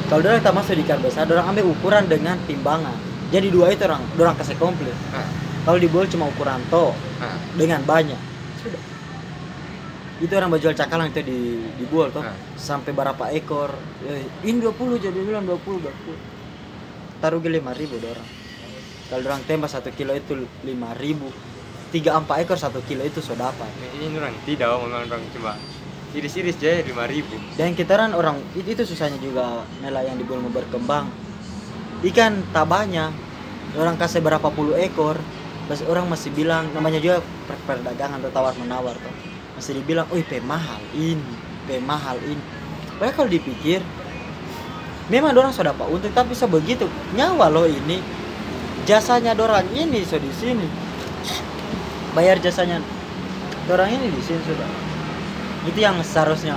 kalau dorang tak masuk di ikan besar, dorang ambil ukuran dengan timbangan. Jadi dua itu orang dorang kasih komplit. nah, Kalau dibual cuma ukuran to nah, dengan banyak. Itu orang berjual cakalang itu di dibual toh Hmm. sampai berapa ekor. Eh, ini 20 jadi bilang 20 20. Taruh ke 5000 dorang. Kalau dorang tembak satu kilo itu 5000. Tiga empat ekor satu kilo itu sudah dapat. ini orang tidak memang orang cuma iris-iris aja lima ribu Dan kita kan orang itu, itu susahnya juga nelayan di mau berkembang. Ikan tak banyak. Orang kasih berapa puluh ekor. Terus orang masih bilang namanya juga per- perdagangan atau tawar menawar tuh. Masih dibilang, "Oh, pe mahal ini, pe mahal ini." Padahal kalau dipikir memang orang sudah dapat untung tapi sebegitu nyawa loh ini. Jasanya dorang ini so di sini. Bayar jasanya dorang ini di sini sudah. Itu yang seharusnya.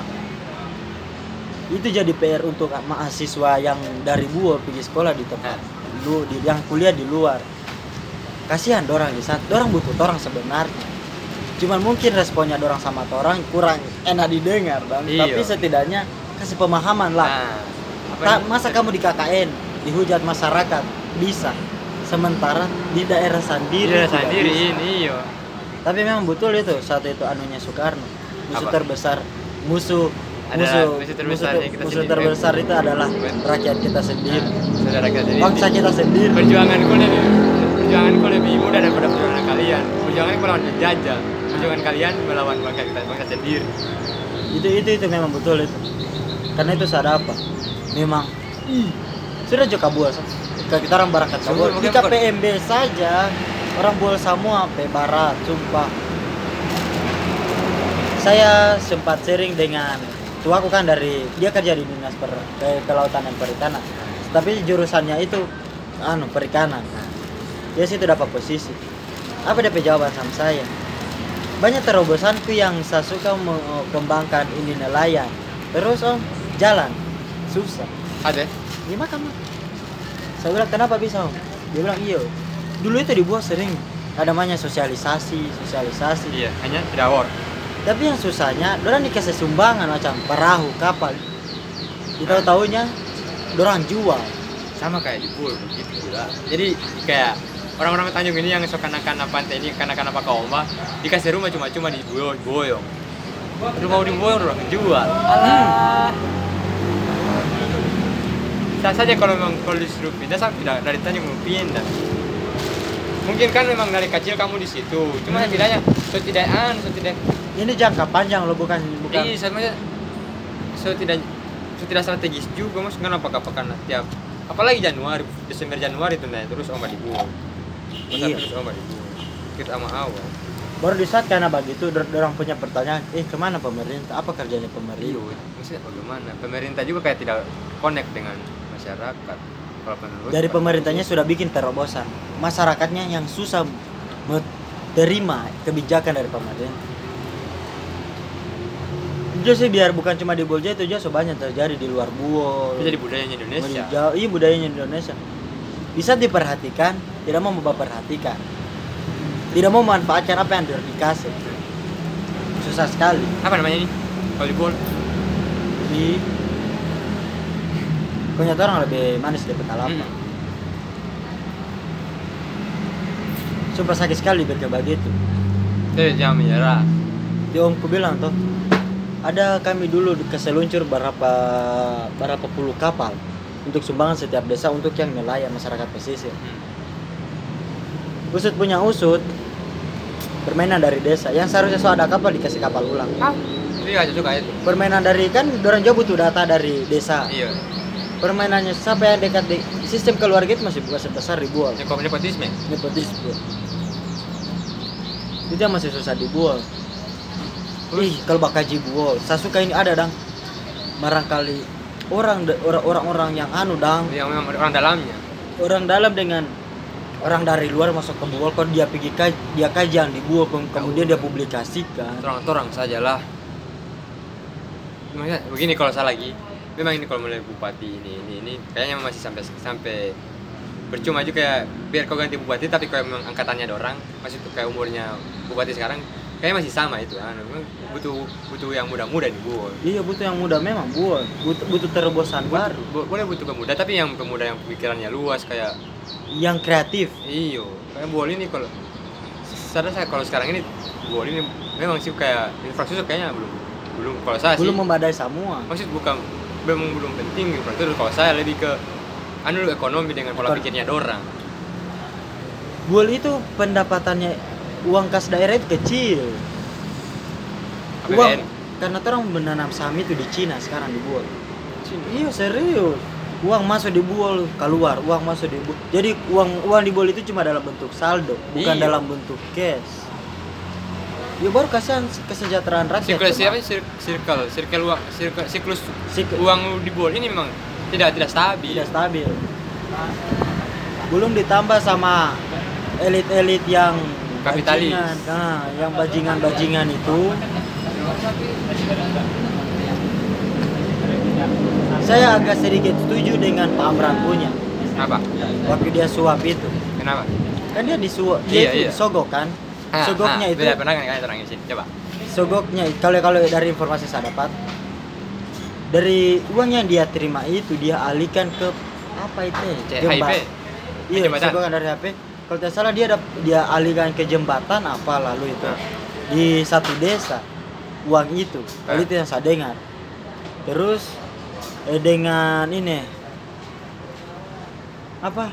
Itu jadi PR untuk mahasiswa yang dari Buol pergi sekolah di tempat lu di yang kuliah di luar. Kasihan dorang di saat dorang butuh orang sebenarnya cuman mungkin responnya dorang sama orang kurang enak didengar dan Iya. tapi setidaknya kasih pemahaman lah. Nah Tak, masa kamu di KKN dihujat masyarakat bisa. Sementara di daerah sendiri Iya tidak sendiri ini iya. Tapi memang betul itu saat itu anunya Soekarno. Musuh Apa? terbesar musuh Adalah musuh musuh terbesar musuh, kita musuh sendiri. terbesar itu adalah rakyat kita Nah, sendiri. kita sendiri. Bangsa kita sendiri. Perjuanganku lebih perjuanganku lebih mudah daripada perjuangan kalian perjuanganku melawan penjajah perjuangan kalian melawan bangsa kita bangsa sendiri. Itu itu itu memang betul itu. Karena itu sadar apa? Memang. Ih, sudah juga buat kita orang kabur di makanya bukan- KPMB saja orang buat semua pe barat sumpah. Saya sempat sharing dengan tuaku kan dari dia kerja di dinas per, ke, kelautan dan perikanan. Tapi jurusannya itu anu perikanan. Dia situ dapat posisi apa dia jawaban sama saya? Banyak terobosanku yang saya suka mengembangkan ini nelayan. Terus om jalan. Susah. Ada? Gimana kamu saya bilang kenapa bisa om? Dia bilang iya. Dulu itu dibuat sering. Ada namanya sosialisasi sosialisasi. Iya hanya tidak war tapi yang susahnya dorang dikasih sumbangan macam perahu kapal. Kita tahunya dorang jual. Sama kayak di pool begitu pula jadi kayak orang-orang Tanjung ini yang suka kanak-kanak pantai ini kanak-kanak apa oma dikasih rumah cuma-cuma di boyong boyong rumah di boyong orang jual alah. Saya saja kalau memang kalau disuruh pindah saya tidak dari Tanjung mau pindah. Mungkin kan memang dari kecil kamu di situ. Cuma Hmm. setidaknya setidaknya setidak Ini jangka panjang loh bukan bukan. iya sebenarnya setidak setidak strategis juga mas. Kenapa apa karena tiap apalagi Januari Desember Januari itu naik terus ombak dibuang Iya. terus ombak dibuang kita sama awal Baru di saat karena begitu orang punya pertanyaan, eh ke mana pemerintah? Apa kerjanya Iya, pemerintah? maksudnya bagaimana? Pemerintah juga kayak tidak connect dengan masyarakat. Kalau menurut Dari pemerintahnya sudah bikin terobosan. Masyarakatnya yang susah menerima kebijakan dari pemerintah. Itu sih biar bukan cuma di Bolja itu aja so banyak terjadi di luar Buol. itu jadi budayanya Indonesia. Iya budayanya Indonesia. Bisa diperhatikan, tidak mau memperhatikan. Tidak mau memanfaatkan apa yang dikasih. Susah sekali. Apa namanya ini? Volleyball. Di Konyata orang lebih manis daripada kelapa. Hmm. Sumpah sakit sekali berke begitu. Itu jangan menyerah. Di omku bilang tuh, ada kami dulu keseluncur berapa berapa puluh kapal untuk sumbangan setiap desa untuk yang nelayan masyarakat pesisir. Hmm. Usut punya usut permainan dari desa yang seharusnya so ada kapal dikasih kapal ulang. Ah, itu aja suka itu. Permainan dari kan orang jauh butuh data dari desa. Iya. Permainannya sampai yang dekat di sistem keluarga itu masih bukan sebesar ribuan. Ini kok nepotisme. Nepotisme. Itu yang masih susah dibual. Ih, kalau bakaji buol, Sasuka ini ada dang. Barangkali orang orang orang-orang yang anu dang, Yang memang orang dalamnya. orang dalam dengan orang dari luar masuk ke buol, kalau dia pergi kaj, dia kajian di kem- kemudian dia publikasikan. Orang-orang sajalah. Maksudnya begini kalau saya lagi, memang ini kalau mulai bupati ini ini ini kayaknya masih sampai sampai percuma aja kayak biar kau ganti bupati tapi kalau memang angkatannya ada orang masih tuh kayak umurnya bupati sekarang kayaknya masih sama itu kan? Butuh butuh yang muda-muda nih bu Iya butuh yang muda memang buol, butuh butuh terobosan baru, Bo- boleh butuh pemuda tapi yang pemuda yang pemikirannya luas kayak yang kreatif. iyo. Kayak buol ini kalau sadar saya kalau sekarang ini buol ini memang sih kayak infrastruktur kayaknya belum belum kalau saya Belum sih memadai semua. maksud bukan memang belum penting infrastruktur. Kalau saya lebih ke anu ekonomi dengan pola Ekon- pikirnya dorang Buol itu pendapatannya uang kas daerah itu kecil. Uang APBN karena orang menanam saham itu di Cina sekarang di Buol. Iya serius. Uang masuk di Buol, keluar, uang masuk di Buol. Jadi uang uang di Buol itu cuma dalam bentuk saldo, bukan Iya. dalam bentuk cash. Ya baru kasihan kesejahteraan rakyat. siklus cuma. apa sih? circle circle uang circle siklus Sik- uang di bol ini memang tidak tidak stabil tidak stabil. Belum ditambah sama elit-elit yang Kapitalis. bajingan. Nah, yang bajingan-bajingan itu saya agak sedikit setuju dengan Pak Amran punya apa waktu dia suap itu. kenapa Kan dia disuap, Iya, dia itu iya. sogok kan? Ah, Sogoknya ah, itu pernah kan kalian terangin sini coba sogoknya kalau kalau dari informasi saya dapat dari uang yang dia terima itu dia alihkan ke apa itu ya? CHIP iya sogokan dari HP kalau tidak salah dia dap- dia alihkan ke jembatan apa lalu itu Ah. di satu desa uang itu kalau Ah. itu yang saya dengar terus eh, dengan ini apa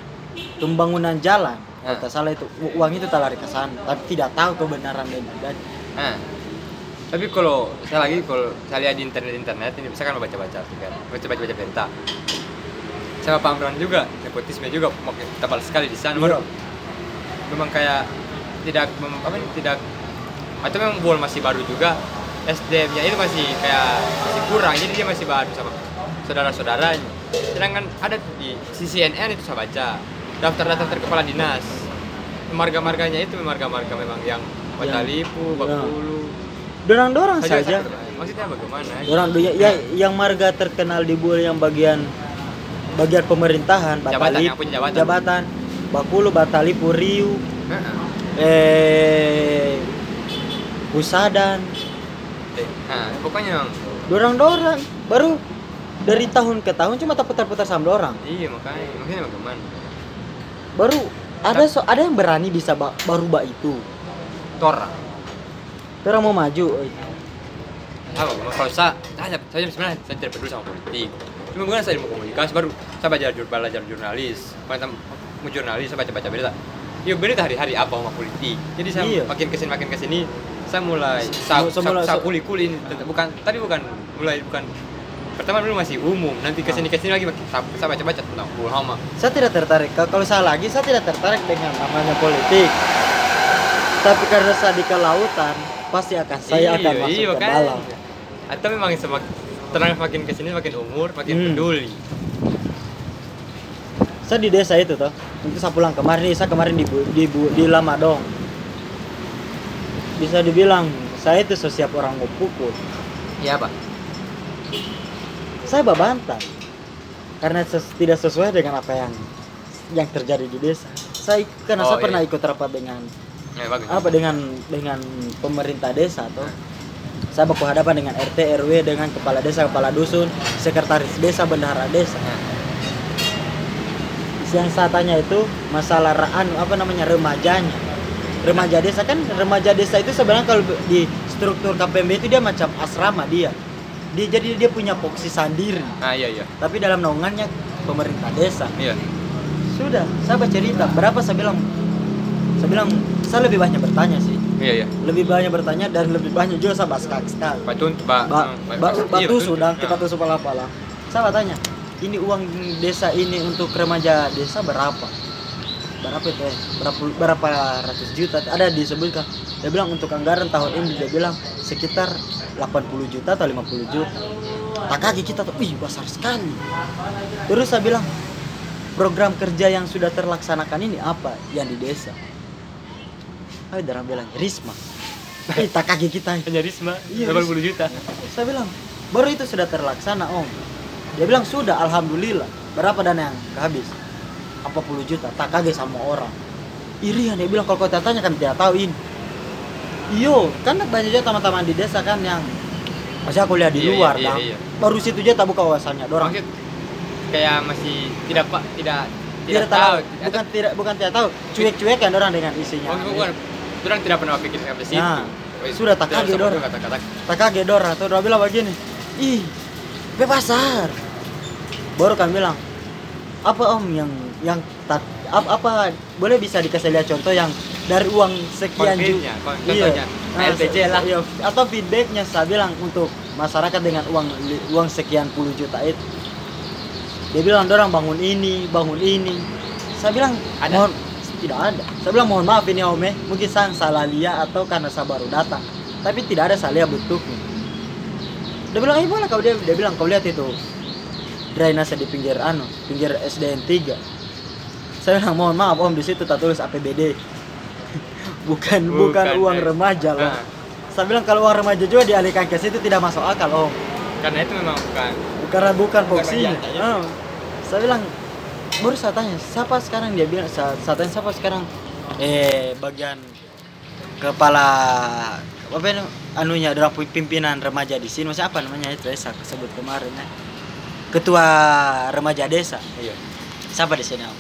pembangunan jalan kalau Ah. tidak salah itu uang itu tak lari ke sana tapi tidak tahu kebenaran dan Nah, tapi kalau saya lagi kalau saya lihat di internet internet ini bisa kan baca baca kan baca baca baca berita sama Pak Amran juga nepotisme juga makin tebal sekali di sana Iya. Memang kayak tidak mem- apa tidak atau memang bol masih baru juga SDM-nya itu masih kayak masih kurang jadi dia masih baru sama saudara-saudaranya. Sedangkan ada di CCNN itu saya baca daftar-daftar kepala dinas. Marga-marganya itu marga-marga memang yang Batalipu, Iya. Bakulu dorang-dorang saja saja. maksudnya bagaimana? Orang ya, ya yang marga terkenal di Bul yang bagian bagian pemerintahan, Jabatan, punya jabatan. jabatan, Bakulu, Batali, Riu, Heeh. eh Pusadan, nah pokoknya memang dorang-dorang baru dari tahun ke tahun cuma tak putar-putar sama dorang. iya makanya makanya bagaimana Baru ada so, ada yang berani bisa ba, baru bak itu. Tora Dorang mau maju. eh. apa kalau saya saya saya sebenarnya saya tidak peduli sama politik cuma bukan saya mau komunikasi baru saya belajar belajar jurnalis mau jurnalis saya baca baca berita. Ya bener hari-hari apa sama politik? Jadi saya Iya. makin ke sini makin ke sini saya mulai sa, Mu- sa, semula- sa, kuli kuli ini. Tentang- bukan tapi bukan mulai bukan. Pertama dulu masih umum nanti ke sini ke sini lagi makin sa- saya baca baca tentang ulama saya tidak tertarik. Ka- kalau saya lagi saya tidak tertarik dengan namanya politik. Tapi karena saya di kelautan pasti akan saya akan masuk ke makanya. dalam. Atau memang semakin terang makin ke sini makin umur makin Hmm. peduli saya di desa itu toh. Untuk saya pulang kemarin saya kemarin di Bu- di, Bu- di Lamadong bisa dibilang saya itu sesiap orang mau pukul ya pak. Saya babantah karena ses- tidak sesuai dengan apa yang yang terjadi di desa. Saya karena Oh, saya pernah iya. ikut rapat dengan ya bagus apa dengan dengan pemerintah desa atau saya baku hadapan dengan RT RW dengan kepala desa kepala dusun sekretaris desa bendahara desa. Ya. Yang saya tanya itu masalah ra- anu apa namanya remajanya. Remaja desa kan remaja desa itu sebenarnya kalau di struktur KPMB itu dia macam asrama dia. Dia jadi dia punya posisi sendiri. Ah iya iya. Tapi dalam naungannya pemerintah desa. Iya. Sudah saya baca cerita. Berapa saya bilang? Saya bilang saya lebih banyak bertanya sih. Iya iya. Lebih banyak bertanya dan lebih banyak juga saya baskak sekali. Ba, ba, ba, iya, dan Nah. kita tusu pala-pala saya tanya ini uang desa ini untuk remaja desa berapa? Berapa itu ya? berapa berapa ratus juta? Ada disebutkan. Dia bilang untuk anggaran tahun ini dia bilang sekitar 80 juta atau 50 juta. Tak kaget kita tuh ih besar sekali. Terus saya bilang program kerja yang sudah terlaksanakan ini apa? Yang di desa. Ayo darah bilang Risma. Ih, tak kaget kita. Hanya Risma Iya, 80 juta. Saya bilang baru itu sudah terlaksana om dia bilang sudah alhamdulillah berapa dana yang kehabis apa puluh juta tak kaget sama orang iri dia bilang kalau kau tanya kan tidak tahu ini iyo kan banyak juga teman-teman di desa kan yang masih aku lihat di Iya, luar iya, Dang. iya, iya. baru situ aja tak buka wawasannya dorang maksud kayak masih tidak pak tidak tidak tahu bukan tidak bukan tidak tahu cuek-cuek kan orang dengan isinya Oh, bukan. Orang tidak pernah pikir sampai situ. Nah, sudah tak tidak kaget usah orang. kata-kata. tak kaget dorang tuh dorang bilang begini ih bebasar baru kan bilang apa om yang yang tak apa, apa boleh bisa dikasih lihat contoh yang dari uang sekian juta. Nah, LPG se- lah. iya, atau feedbacknya saya bilang untuk masyarakat dengan uang uang sekian puluh juta itu dia bilang dorang bangun ini bangun ini. Saya bilang Ada? mohon tidak ada. Saya bilang mohon maaf ini om eh. Mungkin saya salah lihat atau karena saya baru datang. Tapi tidak ada saya lihat bentuknya. Dia bilang eh boleh kau dia dia bilang kau lihat itu drainase di pinggir anu pinggir SDN 3 saya bilang mohon maaf om di situ tak tulis APBD bukan bukan, Bukan, uang eh. remaja loh. Nah, saya bilang kalau uang remaja juga dialihkan ke situ tidak masuk akal om. Karena itu memang bukan. Karena bukan fungsinya. ya. Ah. saya bilang baru saya tanya siapa sekarang? Dia bilang saya, saya tanya siapa sekarang? Eh bagian kepala apa anunya orang pimpinan remaja di sini. Maksudnya apa namanya? Itu ya saya sebut kemarin ya ketua remaja desa. Iya. siapa di sini? Om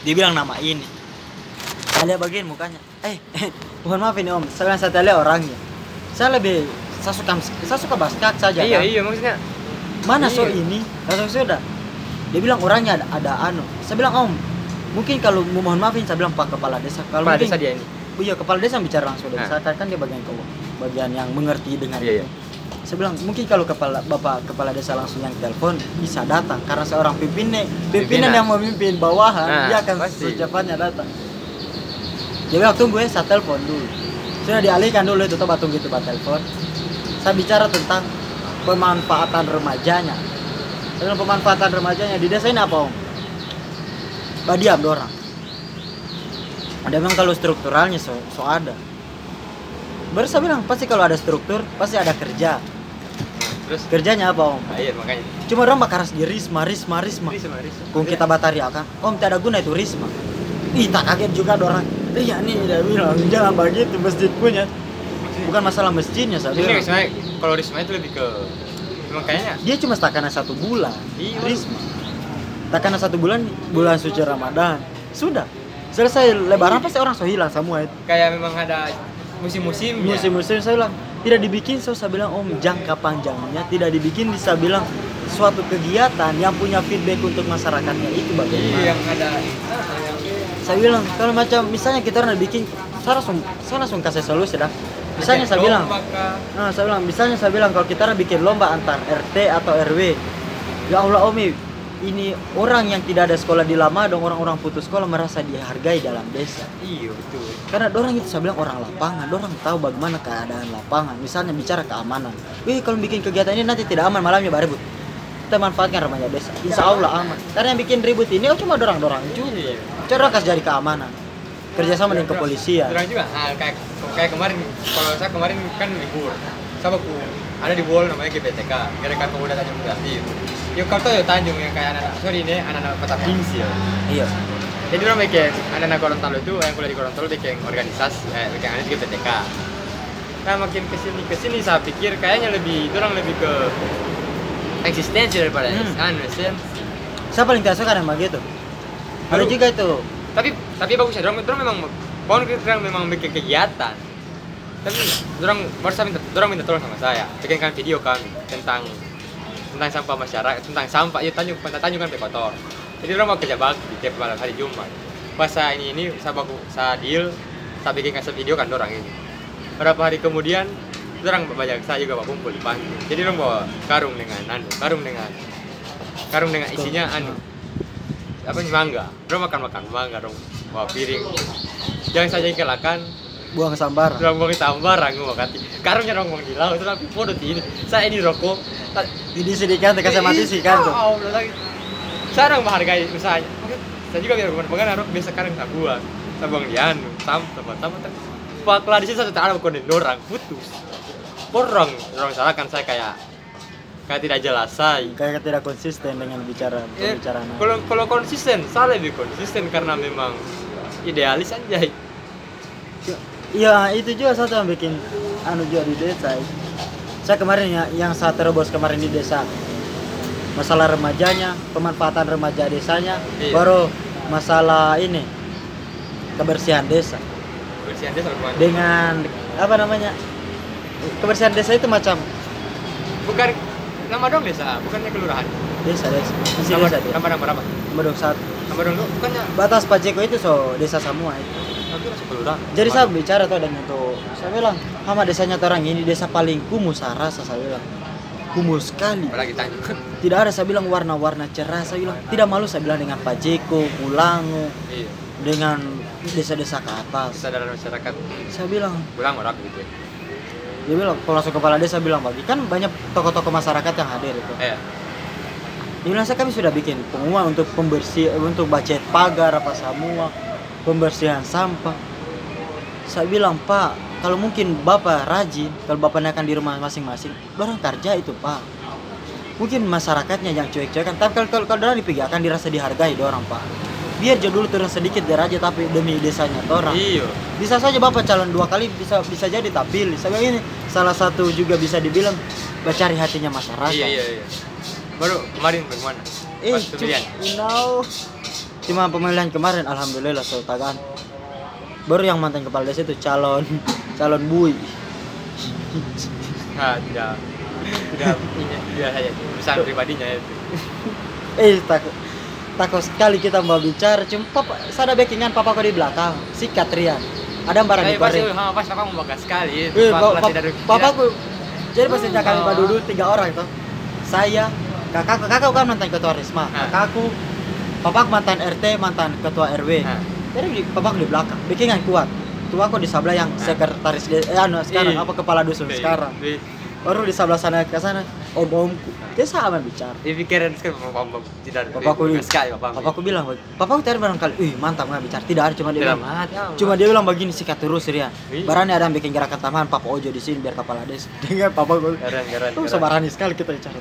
dia bilang nama ini. Saya lihat bagian mukanya. Eh mohon maaf ini om. Saya saya lihat orangnya saya lebih saya suka saya suka baskak saja Iya, kan? iya maksudnya. Mana so Iya. ini? Langsung sudah dia bilang orangnya ada, ada anu. Saya bilang om mungkin kalau mau mohon maafin saya bilang pak kepala desa. Kalau kepala mungkin desa dia ini. oh iya kepala desa bicara langsung dengan Nah. saya. Kan dia bagian kau bagian yang mengerti dengan Iya, itu saya bilang mungkin kalau kepala bapak kepala desa langsung yang telepon bisa datang. Karena seorang pimpinan pimpinan Pimpinan. yang memimpin bawahan Nah, dia akan pasti. secepatnya datang. Dia bilang tunggu ya saya telepon dulu. Sudah dialihkan dulu itu coba tunggu itu pak telepon. Saya bicara tentang pemanfaatan remajanya. Dengan pemanfaatan remajanya di desa ini apa om? Badiam dorang ada memang kalau strukturalnya so, so ada. Baru saya bilang pasti kalau ada struktur pasti ada kerja Terus? Kerjanya apa om? Nah, iya makanya. cuma orang bakar di risma risma risma. Risma, Risma. kung kita batari akan om tidak ada guna itu risma. Ih tak kaget juga dorang iya nih dia bilang jangan begitu masjid punya. Bukan masalah masjidnya bilang Risma, kalau Risma itu lebih ke memang kayaknya. Dia cuma takana satu bulan Iya. risma. Takana satu bulan bulan suci ramadan. Sudah. Selesai lebaran pasti orang so hilang semua itu. Kayak memang ada musim-musimnya. musim-musim saya bilang tidak dibikin saya bilang om jangka panjangnya. Tidak dibikin bisa bilang suatu kegiatan yang punya feedback untuk masyarakatnya. Itu Iya, bagaimana yang ada saya bilang kalau macam misalnya kita orang bikin saya langsung saya langsung kasih solusi dah. Misalnya saya bilang nah, saya bilang misalnya saya bilang kalau kita bikin lomba antar RT atau RW ya Allah Omi ini orang yang tidak ada sekolah di lama dong orang-orang putus sekolah merasa dihargai dalam desa. Iya betul. Karena dorang itu saya bilang orang lapangan dorang tahu bagaimana keadaan lapangan. Misalnya bicara keamanan. Wih kalau bikin kegiatan ini nanti tidak aman malamnya baru ribut. Kita manfaatkan remaja desa. Insya Allah aman. Karena yang bikin ribut ini oh cuma dorang-dorang juga Iya. cara kasih jadi keamanan. Kerjasama dengan kepolisian. Terang juga, nah, kayak kayak kemarin, kalau saya kemarin kan libur, saya baku ada di Bol namanya GPTK, Gerakan Pemuda Tanjung Kreatif. Ya kau tahu ya Tanjung yang kayak anak, sorry ini anak-anak kota Pings ya. iya Jadi orang bikin anak-anak Gorontalo itu yang kuliah di Gorontalo bikin organisasi, eh, bikin anak GPTK. Nah makin ke sini ke sini saya pikir kayaknya lebih, itu orang lebih ke eksistensi daripada Hmm. anu esensi. saya paling tidak suka dengan begitu ada juga itu tapi tapi bagus ya dorang, dorang memang pohon kita memang bikin kegiatan tapi dorang baru saya minta dorang minta tolong sama saya. Bikinkan video kan tentang tentang sampah masyarakat tentang sampah. Ya tanjung pantai tanjung kan kotor. Jadi dorang mau kerja bakti tiap malam hari jumat. Pas saya ini ini saya baku saya deal saya bikin kasih video kan dorang ini. Beberapa hari kemudian dorang banyak saya juga bawa kumpul di pantai jadi dorang bawa karung dengan anu karung dengan karung dengan isinya anu apa mangga. Dorang makan makan mangga dong bawa piring. Jangan saja kelakan buang sambar. Dorang buang tambaran gua kati karungnya dong buang di laut itu tapi bodoh ini. Saya ini rokok. Ta- jadi sedikit kasih mati sih kan tuh. Ya saya orang menghargai usahanya. Saya juga biar ke mana-mana rokok biasa karung tak buang saya buang di anu sampah tempat tapi pak lah di sini saya tak ada bukan orang putus. Orang orang salahkan saya kayak kayak tidak jelas saya kayak tidak konsisten dengan bicara Eh, pembicaraan. kalau kalau konsisten saya lebih konsisten karena memang idealis aja Iya itu juga satu yang bikin anu juga di desa. Saya kemarin ya yang saya terobos kemarin di desa. Masalah remajanya, pemanfaatan remaja desanya, Iya. baru masalah ini kebersihan desa. Bersihan desa bagaimana? dengan apa namanya kebersihan desa itu macam bukan nama dong desa bukannya kelurahan? Desa desa. Masih nama desa dia nama nama berapa nomor 21 nama dong bukannya? Batas Pajeko itu so desa semua itu jadi saya bicara tuh dengan tuh saya bilang sama desanya orang ini desa paling kumuh saya rasa saya bilang. Kumuh sekali. Tidak ada saya bilang warna-warna cerah saya bilang. Tidak malu saya bilang dengan Pajeko, Pulango, iya. dengan desa-desa ke atas. Kesadaran masyarakat. Saya bilang. Pulang orang gitu dia bilang kalau langsung kepala desa bilang bagi. Kan banyak tokoh-tokoh masyarakat yang hadir itu. Eh dia bilang saya kami sudah bikin pengumuman untuk pembersih untuk bacet pagar apa semua pembersihan sampah. Saya bilang pak kalau mungkin bapak rajin kalau bapak akan di rumah masing-masing orang kerja itu pak. Mungkin masyarakatnya yang cuek-cuekan tapi kalau kalau kalau orang dipikir akan dirasa dihargai orang pak. Biar aja dulu turun sedikit aja tapi demi desanya orang. Iya. Bisa saja bapak calon dua kali bisa bisa jadi tapi pilih saya ini salah satu juga bisa dibilang mencari hatinya masyarakat. Iya iya iya. Baru kemarin bagaimana? Eh pas pemilihan cu- no. Cuma pemilihan kemarin alhamdulillah sultan baru yang mantan kepala desa itu calon calon bui. Ah tidak. Tidak perusahaan pribadinya itu eh takut takut sekali kita mau bicara. Cuma papa saya ada backingan papa di belakang. Si Katrian ada barang di Eh, pasti, korek ha, pas papa mau sekali. Eh, Papa pa- pa- tidak- papaku jadi pas sejak kami Oh. duduk tiga orang itu. Saya kakakku kakakku kan mantan ketua risma. Ah. kakakku papaku mantan RT mantan ketua RW Ah. jadi di, papaku di belakang bikinan kuat tua aku di sebelah yang Ah. sekretaris de- eh, anu, sekarang Ih. apa kepala dusun Iya, sekarang iya. baru di sebelah sana ke sana om omku dia sama bicara Di pikiran sekali papa papa tidak papaku bagas sekali papa. papaku bilang papaku tadi barangkali ih mantap nggak bicara tidak ada cuma dia bilang ya, Cuma dia bilang begini sikat terus Rian. Iya. Barani ada yang bikin gerakan tambahan Papa Ojo di sini biar kepala desa. Dengan Papa gue. keren keren. Tuh sebarani sekali kita bicara.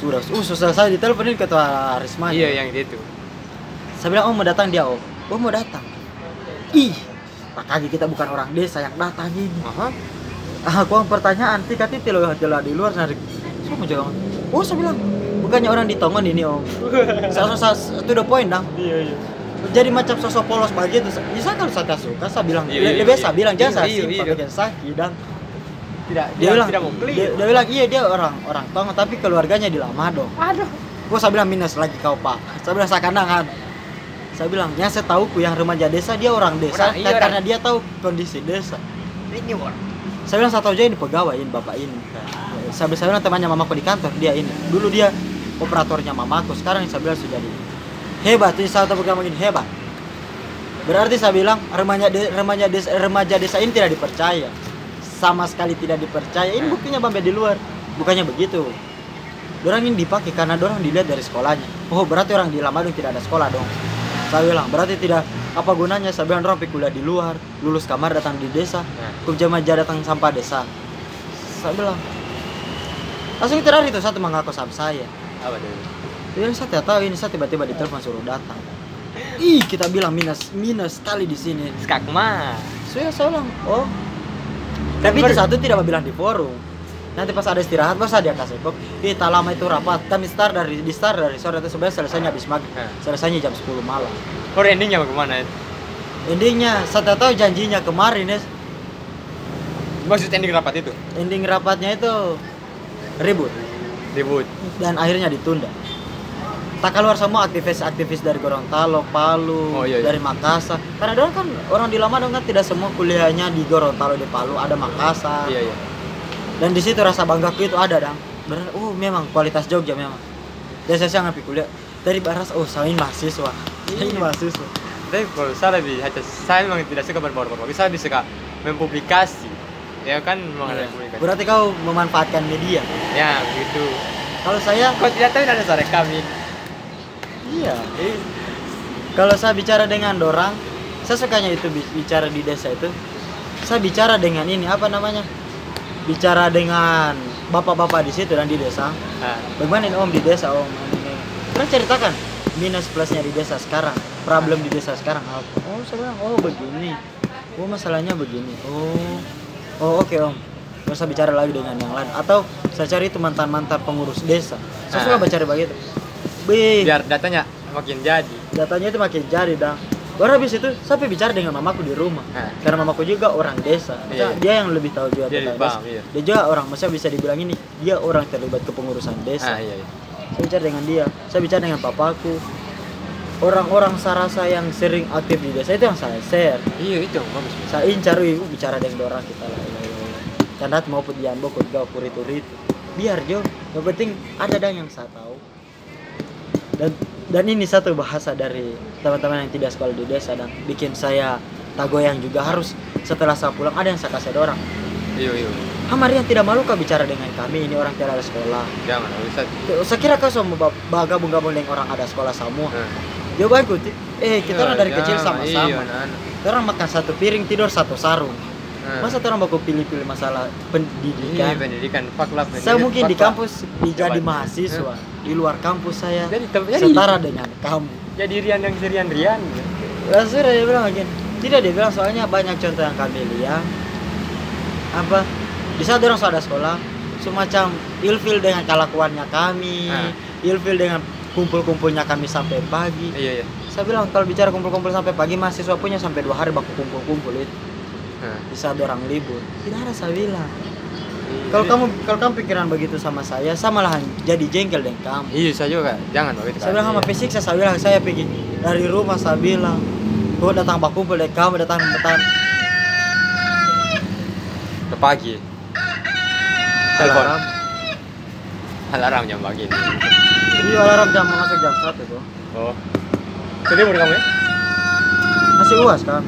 Sudah, uh, susah saya diteleponin ketua Risma. Iya yang itu. Saya bilang, oh mau datang dia, oh. Oh mau datang. Ih, Kagi kita bukan orang desa yang datang ini. Aha. Ah, aku pertanyaan, tika titi loh jelas di luar sana. Saya mau jawab. Oh, saya bilang, bukannya orang di Tongon ini om. Saya saya itu the point dong. Iya iya. Jadi macam sosok polos begitu. Bisa kalau saya suka, saya bilang, Iya, iya, lebih iya. saya bilang jangan saya Iya, simpan iya. sakit dan Tidak dia bilang tidak mau beli. dia, dia bilang iya dia orang orang Tongon tapi keluarganya di Lamado. Aduh. Gua saya bilang minus lagi kau pak. Saya bilang saya kandangan. saya bilang ya saya tahu yang remaja desa dia orang desa Orang- iya, orang- karena dia tahu kondisi desa Ini orang. saya bilang satu aja ini pegawai ini bapak ini saya, saya bilang temannya mamaku di kantor dia ini dulu dia operatornya mamaku sekarang saya bilang sudah jadi hebat ini satu program ini hebat berarti saya bilang remaja de- remaja desa remaja desa ini tidak dipercaya sama sekali tidak dipercaya. Ini buktinya bambe di luar. Bukannya begitu. Orang ini dipakai karena orang dilihat dari sekolahnya. Oh berarti orang di Lamadung tidak ada sekolah dong. Saya bilang berarti tidak. Apa gunanya? Saya bilang orang kuliah di luar. Lulus kamar datang di desa. Nah. kerja datang sampah desa. Saya bilang langsung terakhir itu satu mengaku sama saya. Apa tuh? dia saya tidak tahu ini. Saya tiba-tiba ditelepon suruh datang. Ih kita bilang minus minus sekali di sini. Skak mah. saya saya bilang oh tapi itu satu tidak bilang di forum nanti pas ada istirahat pas dia kasih kok tak lama itu rapat kami start dari di start dari sore itu sebenarnya selesainya habis maghrib Nah. selesainya jam 10 malam Kor endingnya bagaimana? endingnya saya tahu janjinya kemarin ya Maksud ending rapat itu? ending rapatnya itu ribut Ribut. dan akhirnya ditunda tak keluar semua aktivis-aktivis dari Gorontalo, Palu, Oh, iya, iya. dari Makassar. Karena orang kan orang di Lamadong kan tidak semua kuliahnya di Gorontalo, di Palu, ada Makassar. Iya iya. Dan di situ rasa banggaku itu ada, Dang. Benar, oh memang kualitas Jogja memang. Dan saya ngambil kuliah dari Baras, oh saya mahasiswa. Ini mahasiswa. Tapi kalau saya lebih hanya saya memang tidak suka berbaur-baur. Saya lebih suka mempublikasi. Ya kan memang ada Iya. publikasi. Berarti kau memanfaatkan media. Ya begitu. Kalau saya Kau tidak tahu ada suara kami. Iya. Kalau saya bicara dengan dorang, saya sukanya itu bi- bicara di desa itu. Saya bicara dengan ini apa namanya? Bicara dengan bapak-bapak di situ dan di desa. Nah, Bagaimana ini om di desa om? Ini. Terus ceritakan minus plusnya di desa sekarang, problem di desa sekarang apa? Oh saya bilang oh begini. Oh masalahnya begini. Oh oh oke om. Terus saya bicara lagi dengan yang lain atau saya cari itu mantan-mantan pengurus desa. Saya suka Ah. bicara begitu. Bih, biar datanya makin jadi. datanya itu makin jadi dah baru habis itu sampai bicara dengan mamaku di rumah. Nah. karena mamaku juga orang desa. Iya. dia yang lebih tahu juga Dia tentang desa. iya. dia juga orang maksudnya bisa dibilang ini dia orang terlibat kepengurusan desa. Ah iya iya. saya bicara dengan dia. Saya bicara dengan papaku. Orang-orang sarasa yang sering aktif di desa itu yang saya share. Iya itu bagus. saya incar ibu bicara dengan orang kita lah. Karena mau pun diambo kut gau kurit-kurit biar jo. Yang penting ada dan yang saya tahu dan dan ini satu bahasa dari teman-teman yang tidak sekolah di desa dan bikin saya tak goyang juga harus setelah saya pulang ada yang saya kasih ada orang Iya. Iya. Hamarian tidak malu kau bicara dengan kami? Ini orang tidak ada sekolah. Jangan bisa. saya kira kau semua gabung-gabung dengan orang ada sekolah semua. Nah. jawabanku ti- eh kita orang dari kecil Iya, sama-sama. Nah, Kita orang makan satu piring tidur satu sarung. Nah. masa orang baku pilih-pilih masalah Iya, pendidikan. Pendidikan fuck lah saya mungkin di kampus dijadi mahasiswa di luar kampus saya. Jadi jadi setara dengan kamu. Jadi Rian yang Rian Rian. langsung dia bilang lagi tidak dia bilang soalnya banyak contoh yang kami lihat. Apa? Di saat orang sudah sekolah semacam ilfil dengan kelakuannya kami Ah. ilfil dengan kumpul-kumpulnya kami sampai pagi. Iya iya. saya bilang kalau bicara kumpul-kumpul sampai pagi mahasiswa punya sampai dua hari baku kumpul-kumpul itu. Nah. di saat orang libur. Tidak ada saya bilang kalau kamu kalau kamu pikiran begitu sama saya saya malahan jadi jengkel dengan kamu Iya saya juga jangan begitu. saya bilang sama fisik saya, saya bilang saya pergi dari rumah saya bilang gua datang baku kumpul dengan kamu datang datang ke pagi. Telepon. alarm Alarm jam pagi. iya alarm jam masuk jam satu tuh Oh. Jadi baru kamu ya? masih uas kan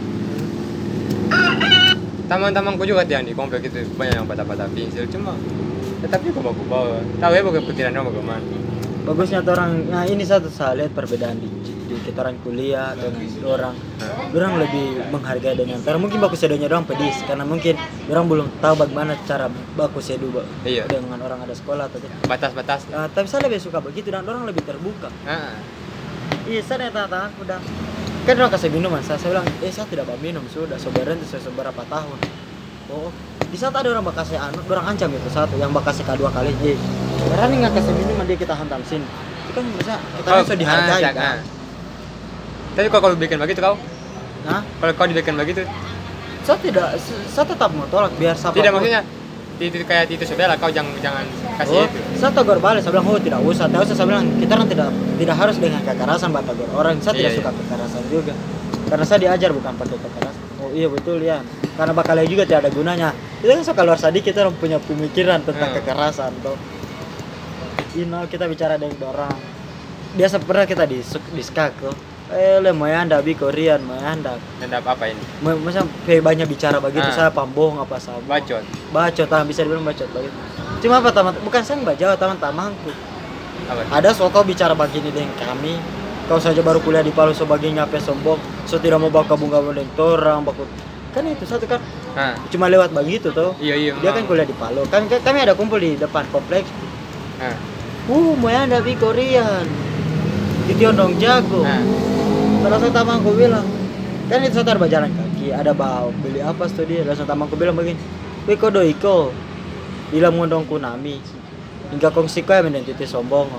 Teman-temanku juga yang di komplek itu banyak yang patah-patah pensil cuma tetap juga baku bawa. Tahu ya bukan pikiran orang bagaimana. bagusnya orang nah ini satu saya lihat perbedaan di, di kita orang kuliah dengan orang orang lebih menghargai dengan karena mungkin baku sedonya orang pedis karena mungkin orang belum tahu bagaimana cara baku sedu Iya. dengan orang ada sekolah atau. Batas-batas. Nah, tapi saya lebih suka begitu dan orang lebih terbuka Nah. iya saya tanya tangan udah kan orang kasih minuman saya, saya bilang eh saya tidak mau minum. Sudah sobaran itu sudah beberapa tahun. Oh di saat ada orang bakasih anu orang ancam itu satu yang bakasih kedua kali eh berani nggak kasih minuman dia kita hantam sini. Itu kan bisa kita kan sudah dihargai ah, kan? ah. Tapi kalau kau bikin begitu kau, nah kalau kau dibikin begitu, saya tidak saya tetap mau tolak biar siapa tidak maksudnya Tito kayak Tito Sebela kau jangan jangan kasih Oh, itu. saya tegur balik, saya bilang, oh tidak usah, tidak usah, saya bilang, kita orang tidak tidak harus dengan kekerasan Mbak tegur orang, saya tidak Iya, suka kekerasan juga. Karena saya diajar bukan pakai kekerasan. Oh iya betul ya karena bakalnya juga tidak ada gunanya. Itu kan suka luar sadis kita punya pemikiran tentang Hmm. kekerasan tuh Ino kita bicara dengan orang. Biasa pernah kita di di skak tuh eh le mau anda bi Korean mau anda Dan apa ini? Masa kayak banyak bicara begitu Ah. saya pambohong apa sama Bacot. bacot ah, bisa dibilang bacot begitu cuma apa teman bukan saya mbak Jawa teman-temanku Apa? ada so kau bicara begini dengan kami kau saja baru kuliah di Palu so baginya apa sombong so tidak mau bawa kabung-kabung dengan orang baku kan itu satu kan Nah, cuma lewat begitu tuh iya iya. dia kan memang. kuliah di Palu kan kan kami ada kumpul di depan kompleks Nah, uh mau anda bi Korean di Tiondong Jago nah. Satu temanku bilang, kan itu saya berjalan kaki, ada bawa beli apa tuh dia. Langsung temanku bilang begini, Wih kok doiko, bilang ngundong kunami, hingga kongsi kau yang identitas sombong.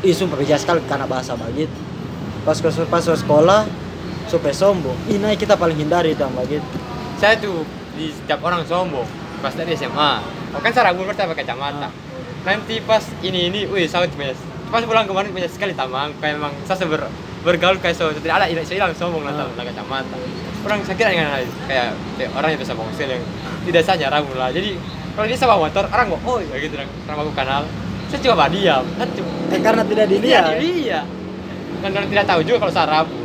Sumpah bijak sekali karena bahasa begitu. Pas ke pas ke sekolah, supaya sombong. Ini kita paling hindari itu begitu. Saya tuh di setiap orang sombong. Pas dari SMA. Oh, kan saya ragu pakai kacamata. Ah. Nanti pas ini ini, wih tuh banyak. Pas pulang kemarin banyak sekali tamang. Kayak emang saya ber, bergaul kayak so tidak ada saya hilang sombong lah Ah. lah kacamata. Orang saya kira dengan kayak, kayak orang yang biasa bongsel yang tidak saja ragu lah. Jadi kalau dia sama motor, orang kok, oh ya gitu, orang aku kenal. Saya cuma bah diam, saya cuma Eh, karena tidak dilihat. iya. Dan orang tidak tahu juga kalau saya rabu.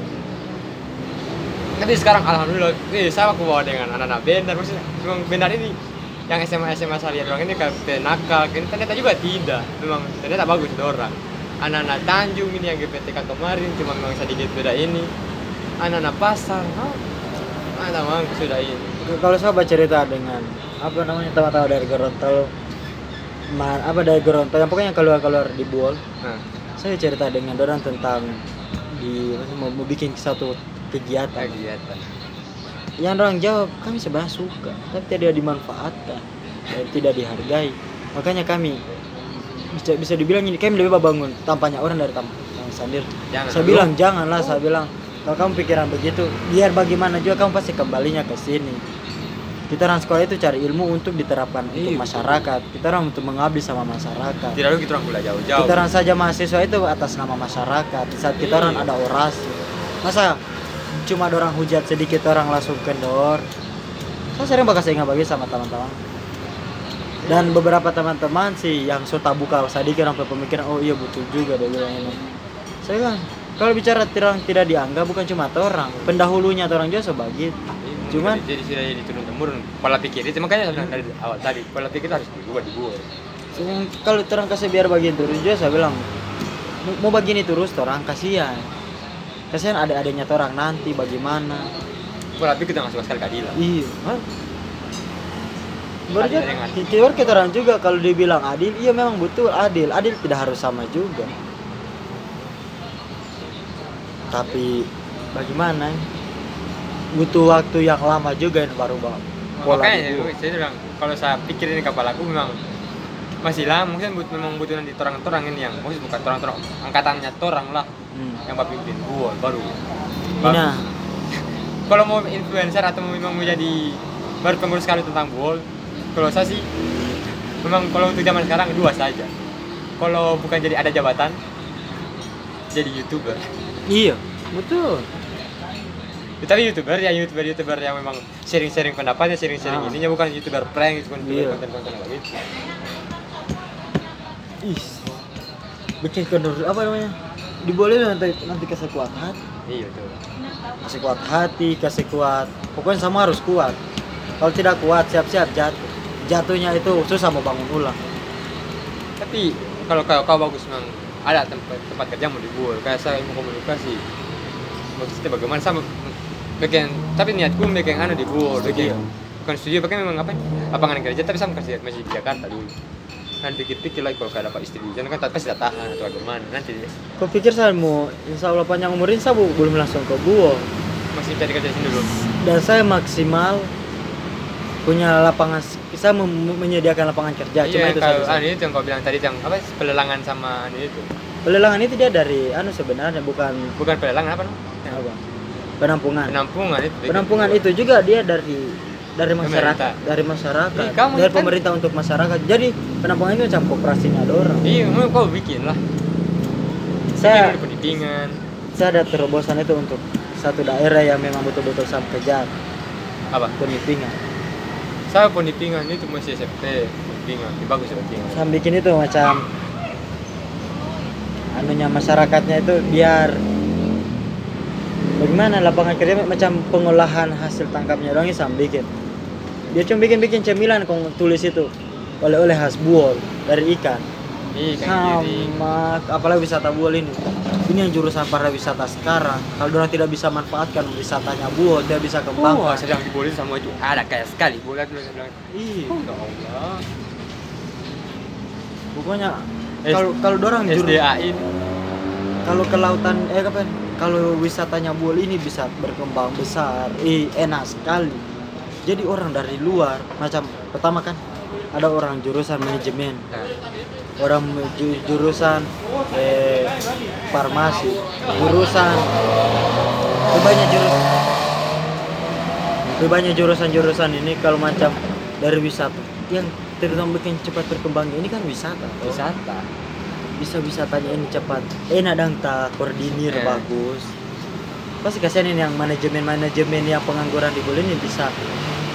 Tapi sekarang alhamdulillah, eh saya aku bawa dengan anak-anak benar, maksudnya memang benar ini yang SMA SMA saya lihat orang ini kayak nakal, ternyata juga tidak. Memang ternyata bagus itu orang. Anak-anak Tanjung ini yang GPTK kemarin cuma memang sedikit beda ini. Anak-anak pasar, oh, ada memang sudah ini. Kalau saya baca cerita dengan apa namanya teman-teman dari Gorontalo, ma- apa dari Gorontalo, yang pokoknya keluar-keluar di Buol, Nah, saya cerita dengan orang tentang di mau, mau bikin satu kegiatan kegiatan. yang orang jawab kami sebenarnya suka tapi tidak dimanfaatkan dan tidak dihargai makanya kami bisa bisa dibilang ini kami lebih bangun tampaknya orang dari tampang sendiri Jangan. Saya dulu. bilang janganlah saya bilang. Kalau kamu pikiran begitu biar bagaimana juga kamu pasti kembalinya ke sini. Kita orang sekolah itu cari ilmu untuk diterapkan untuk Iya. masyarakat. Kita orang untuk mengabdi sama masyarakat. Tidak dulu kita orang kuliah jauh-jauh. kita orang saja mahasiswa itu atas nama masyarakat. Di saat kita orang Iya. ada orasi. Masa cuma ada orang hujat sedikit orang langsung kendor? Saya sering bakal ingat bagi sama teman-teman dan beberapa teman-teman sih yang suka buka sedikit sampai pemikiran oh iya betul juga dia bilang ini. Saya bilang kalau bicara tidak tidak dianggap bukan cuma orang pendahulunya orang juga sebagai Cuman- jadi, sudah jadi turun temurun. Pola pikir itu makanya bilang dari awal tadi pola pikir harus dibuat Yang kalau terang kasih biar bagian terus juga saya bilang mau- begini terus orang kasihan. Kasihan ada adanya orang nanti bagaimana? Pola pikir itu nggak suka sekali keadilan. Iya Juga dengan- kita orang juga kalau dibilang adil iya memang betul adil. Adil tidak harus sama juga. Tapi bagaimana? Butuh waktu yang lama juga yang baru bang pola makanya dibuat. saya, saya bilang kalau saya pikir ini kepalaku memang masih lama mungkin but, memang butuh nanti orang-orang ini yang mungkin bukan orang-orang angkatannya orang lah Hmm. yang pimpin. Gua baru. Ina, kalau mau influencer atau mau memang mau jadi baru pengurus sekali tentang bol kalau saya sih memang kalau untuk zaman sekarang dua saja kalau bukan jadi ada jabatan jadi youtuber iya betul Ya, tapi youtuber ya youtuber youtuber yang memang sharing-sharing pendapatnya sharing-sharing Ah. ininya bukan youtuber prank bukan Iya. konten-konten apa gitu Ih, bikin kendor apa namanya? Diboleh nanti nanti kasih kuat hati, iya tuh kasih kuat hati, kasih kuat. Pokoknya sama harus kuat. Kalau tidak kuat, siap-siap jatuh. Jatuhnya itu susah mau bangun ulang. tapi kalau kau, kau bagus memang ada tempat tempat kerja mau dibuat kayak saya mau komunikasi. Maksudnya bagaimana? Sama bikin tapi niatku bikin anu dibuat bikin bukan studio pakai memang apa? Lapangan kerja tapi sama kasih masih di Jakarta dulu. Nanti pikir-pikir lagi kalau dapat istri di kan pasti tak tahan atau bagaimana nanti Kau pikir saya mau insya Allah panjang umur ini saya belum langsung ke Buo. masih cari kerja sini dulu? Dan saya maksimal punya lapangan bisa menyediakan lapangan kerja. Cuma iya itu kalau saja. anu itu yang kau bilang tadi yang apa pelelangan sama anu itu. Pelelangan itu dia dari anu sebenarnya bukan bukan pelelangan apa namanya? Apa? Penampungan. penampungan itu. Penampungan itu juga dia dari dari masyarakat Pemerintah. dari masyarakat. Ih, kamu dari kan- pemerintah untuk masyarakat. Jadi penampungan itu macam kooperasinya ada orang. Iya mau kau bikin lah. Saya bikin penipingan saya ada terobosan itu untuk satu daerah yang memang betul-betul saya kejar apa? Penipingan saya penipingan itu masih SMP penipingan ini bagus penipingan saya bikin itu macam anunya masyarakatnya itu biar bagaimana lapangan kerja macam pengolahan hasil tangkapnya orang saya bikin. Dia cuma bikin bikin cemilan kong tulis itu oleh-oleh khas buol dari ikan iya kan sama apalagi wisata buol ini. Ini yang jurusan pariwisata sekarang. Kalau orang tidak bisa manfaatkan wisatanya buol tidak bisa Wah, kembangkan sedang diboleh sama itu. Ada kayak sekali bola dulu saya bilang. Iya. oh ya Allah. Pokoknya kalau kalau orang SDA ini. Kalau ke lautan eh apa kalau wisatanya buol ini bisa berkembang besar. Eh enak sekali. Jadi orang dari luar macam pertama kan ada orang jurusan manajemen. Nah, orang ju- jurusan eh, farmasi jurusan. Lebih banyak jurusan lebih banyak jurusan-jurusan ini kalau macam dari wisata. Yang terutama bikin cepat berkembangnya ini kan wisata. Toh. wisata. Bisa wisatanya ini cepat. Enak dong tak koordinir Eh. bagus. Pasti kasihan ini yang manajemen manajemen yang pengangguran di Bali ini bisa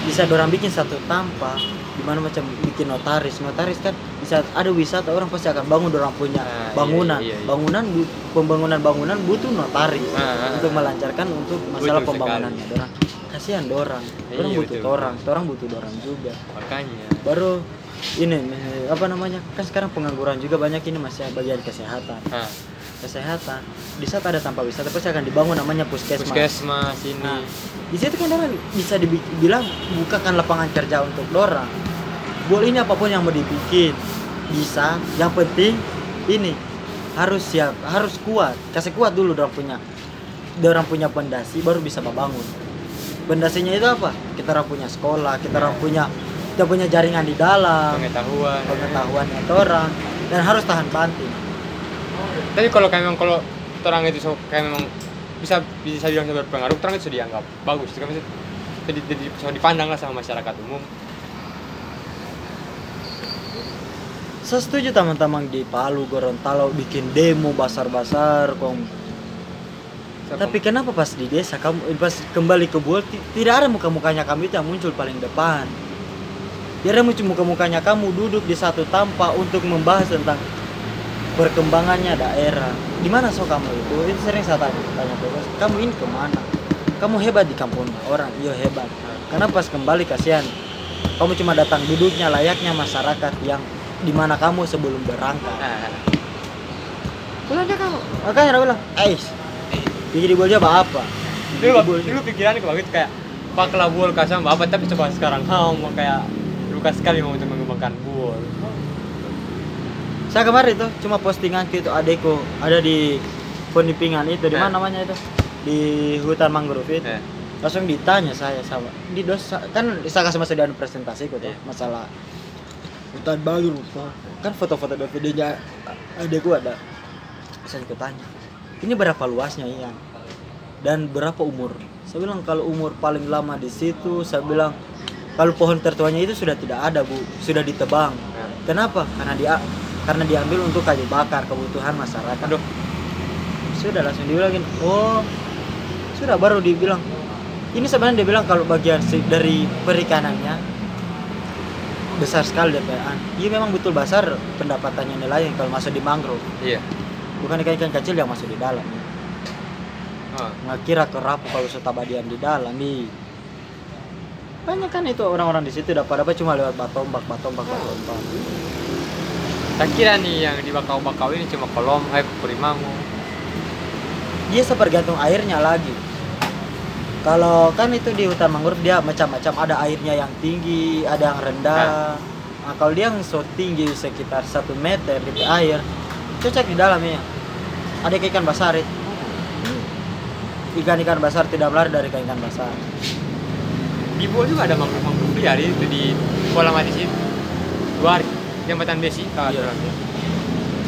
bisa dorang bikin satu tanpa di mana macam bikin notaris. Notaris kan bisa ada wisata orang pasti akan bangun dorang punya Ah, iya, bangunan. iya, iya. bangunan bu- pembangunan bangunan butuh notaris Ah, ah, untuk ah. melancarkan untuk masalah pembangunannya. Dorang kasihan dorang dorang Iya, butuh betul. orang dorang butuh dorang juga. Makanya. Baru ini apa namanya kan sekarang pengangguran juga banyak ini masih bagian kesehatan. Nah, kesehatan di saat ada tanpa wisata pasti akan dibangun namanya puskesmas. Puskesmas ini. Nah, di situ kan orang bisa dibilang bukakan lapangan kerja untuk dorang boleh ini apa pun yang mau dibikin. Bisa. Yang penting ini. Harus siap. Harus kuat. Kasih kuat dulu dorang punya. Dorang punya pondasi baru bisa membangun. Pondasinya itu apa? Kita orang punya sekolah kita orang punya kita punya jaringan di dalam. Pengetahuan. Pengetahuannya orang. Dan harus tahan banting. Tapi kalau kayak memang kalau orang itu kayak memang bisa bisa dibilang bisa berpengaruh orang itu sudah dianggap bagus. Itu kan jadi, jadi bisa dipandang lah sama masyarakat umum saya setuju teman-teman di Palu Gorontalo bikin demo basar-basar kong. Siapa- tapi kenapa pas di desa? Kamu pas kembali ke Buol ti- tidak ada muka-mukanya kamu itu yang muncul paling depan. Tidak ada muka-mukanya kamu duduk di satu tampak untuk membahas tentang perkembangannya daerah. Di mana so kamu itu? Itu sering saya tanya tanya ke bos kamu ini ke mana kamu hebat di kampung orang. Iya hebat. Karena pas kembali kasihan. Kamu cuma datang duduknya layaknya masyarakat yang di mana kamu sebelum berangkat. Nah, pulang aja kamu. Makanya dia bilang Ais pikir di Bolja apa dulu dulu pikirannya kayak gitu kayak pak buol kasam apa tapi coba sekarang. Ha mau kayak luka sekali mau untuk mengembangkan buol saya kemarin itu cuma postingan itu adekku ada di Penipingan itu di Eh. mana namanya itu? Di hutan mangrove itu. Eh, langsung ditanya saya sama di dosa kan saya kasih masa dan presentasi tuh Iya. masalah hutan mangrove kan foto-foto dan videonya adekku ada. Saya ikut tanya. Ini berapa luasnya iya. Dan berapa umur? Saya bilang kalau umur paling lama di situ saya bilang kalau pohon tertuanya itu sudah tidak ada bu. Sudah ditebang. Kenapa? Karena dia karena diambil untuk kayu bakar kebutuhan masyarakat. Aduh. sudah langsung dibilangin oh sudah baru dibilang. Ini sebenarnya dia bilang kalau bagian dari perikanannya besar sekali DPA iya memang betul besar pendapatannya nilainya kalau masuk di mangrove. Iya. Bukan ikan-ikan kecil yang masuk di dalam. Oh. nggak kira kerapu kalau setabadian di dalam nih. Banyak kan itu orang-orang di situ dapat apa cuma lewat batombak batombak batombak. Tak kira nih yang di bakau-bakau ini cuma kolom hai kurimangu dia sepergantung airnya lagi kalau kan itu di hutan mangrove dia macam-macam. Ada airnya yang tinggi ada yang rendah. Nah, kalau dia yang so tinggi sekitar satu meter di air cocok di dalamnya ada ikan basar ikan-ikan basar tidak melari dari ikan basar di buol juga ada mangrove-mangrove liar itu di kolam mati situ hari jembatan besi. Kalau Iya.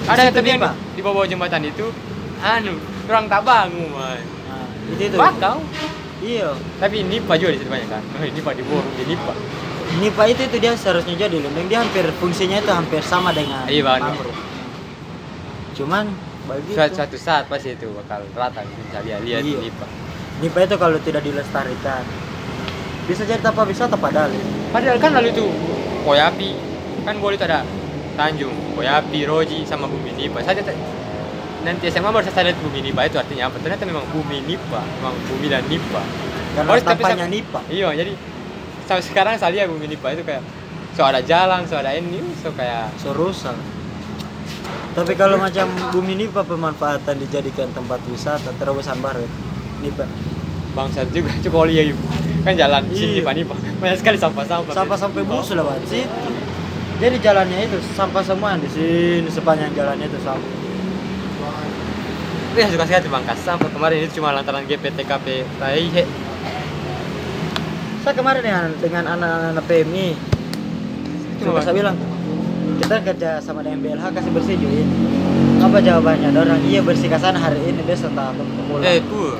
ada tapi yang Pak. di, bawah jembatan itu anu orang tak bangun nah, itu itu. Bakau iya Tapi NIPA juga di situ banyak kan. NIPA di Borong, di NIPA. Nipa itu itu dia seharusnya jadi lembeng dia hampir fungsinya itu hampir sama dengan Iya, Bang. mangrove. Cuman bagi Suatu, suatu saat pasti itu bakal rata bisa lihat lihat Iya. NIPA. Nipa itu kalau tidak dilestarikan bisa jadi tanpa wisata padahal ya. Padahal kan lalu itu Koyapi kan boleh itu ada Tanjung, Koyapi, Roji sama Bumi Nipa. Tak- nanti SMA baru saya lihat Bumi Nipa itu artinya apa? Ternyata memang Bumi Nipa, memang Bumi dan Nipa. karena tapi tampaknya sam- Nipa Iya, jadi sampai sekarang saya lihat Bumi Nipa itu kayak so ada jalan, so ada ini, so kayak so rusak tapi kalau macam bumi Nipa pemanfaatan dijadikan tempat wisata terobosan baru Nipa bangsat juga cukup ya yuk. Kan jalan sini Iya. Nipa Nipa. Banyak sekali sampah-sampah. sampah sampai busuk lewat situ jadi jalannya itu sampah semua di sini sepanjang jalannya itu sampah Tapi saya suka sekali bangkas sampah kemarin itu cuma lantaran GPTKP tai saya kemarin ya dengan anak-anak PMI cuma saya bilang kita kerja sama dengan BLH kasih bersih Ju, ini apa jawabannya? Orang iya bersih ke sana hari ini dia setelah pulang Eh, itu.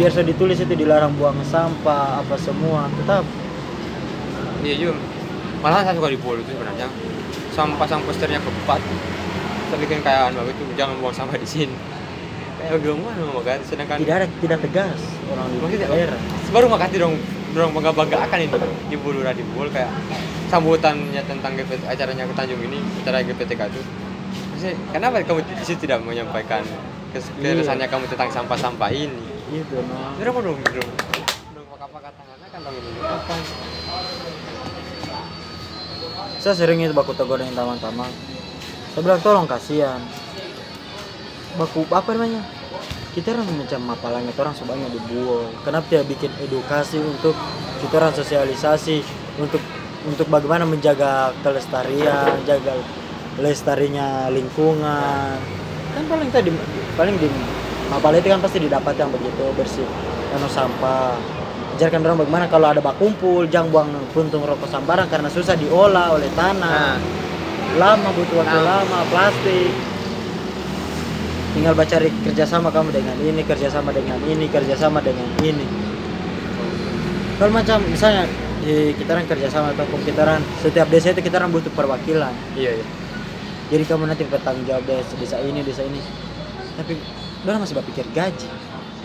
Biar sudah ditulis itu dilarang buang sampah apa semua tetap. Iya juga. Malahan saya suka di Polo itu sebenarnya. Sampah sang posternya keempat. Saya bikin kayak anu itu? Jangan buang sampah di sini. Kayak bagaimana mau kan? Sedangkan tidak ada tidak tegas orang di Maksudnya, daerah. baru makasih dong dorong bangga banggakan ini di Bulu Radio Bol kayak sambutannya tentang GPT, acaranya ke Tanjung ini acara GPTK itu. Maksudnya, kenapa kamu di situ tidak menyampaikan Iya. keresahannya kamu tentang sampah-sampah ini? Itu no. Kira mau dong dong dong pakai tangannya kan dong ini apa saya sering itu baku tegur dengan teman-teman saya bilang tolong kasihan baku apa namanya? Kita orang macam apalanya orang sebanyak dibuang kenapa tidak bikin edukasi untuk kita orang sosialisasi untuk untuk bagaimana menjaga kelestarian jaga lestarinya lingkungan? Kan paling tadi paling di mapal itu kan pasti didapat yang begitu bersih anu sampah. Ajarkan orang bagaimana kalau ada bak kumpul jangan buang puntung rokok sembarang karena susah diolah oleh tanah. Nah. Lama butuh waktu Nah. lama plastik tinggal baca kerjasama kamu dengan ini kerjasama dengan ini kerjasama dengan ini. Kalau macam misalnya di kita orang kerjasama atau kita orang setiap desa itu kita orang butuh perwakilan. Iya iya. Jadi kamu nanti bertanggung jawab desa, desa ini desa ini. Tapi orang masih berpikir gaji.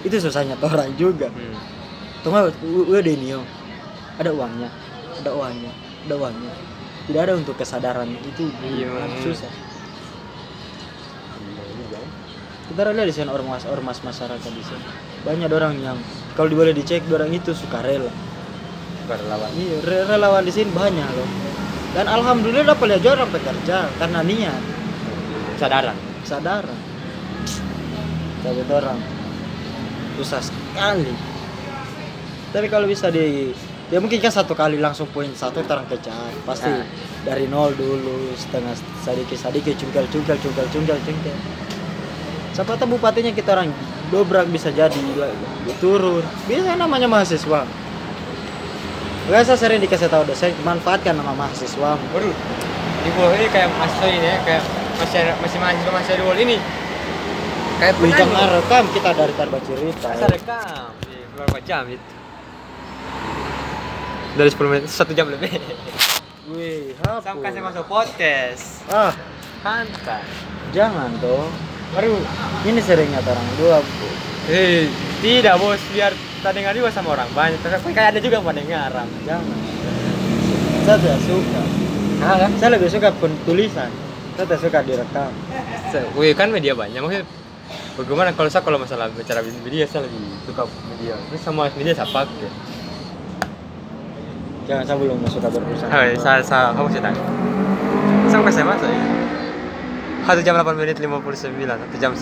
Itu susahnya orang juga. Hmm. tunggu udah ini ada uangnya ada uangnya ada uangnya. Tidak ada untuk kesadaran itu Iya. susah kita lihat di sana ormas ormas masyarakat di sini banyak orang yang kalau boleh dicek orang itu suka rela. Bukan lawan iya re- relawan di sini banyak loh. Dan alhamdulillah dapat lihat juga orang bekerja karena niat. Sadaran kesadaran. Tapi orang susah sekali. Tapi kalau bisa di ya mungkin kan satu kali langsung poin satu terang kejar pasti Nah. dari nol dulu setengah sedikit sedikit cungkel cungkel cungkel cungkel cungkel siapa tahu bupatinya kita orang dobrak bisa jadi turun. Bisa namanya mahasiswa. Biasa sering dikasih tahu dosen manfaatkan nama mahasiswa. Baru di pulau ini kayak mahasiswa ini ya kayak masih masih mahasiswa masih di pulau ini. Kayak penyanyi. jangan rekam kita dari tarba cerita. Masa rekam berapa jam itu. Dari 10 menit satu jam lebih. Wih, hapus. sampai saya masuk podcast. Ah, santai. Jangan toh. Baru Ini seringnya orang dua. Eh tidak bos biar tak dengar juga sama orang banyak tapi kayak ada juga yang mendengar Jangan. Saya tidak suka. ah kan Saya lebih suka pun tulisan. Saya tidak suka direkam. Wih kan media banyak maksudnya bagaimana kalau saya kalau masalah bicara media saya lebih suka media terus sama media saya pakai Jangan saya belum suka berurusan. Hai, saya saya kamu sih tanya sampai saya masuk ya satu jam 8 menit 59 satu jam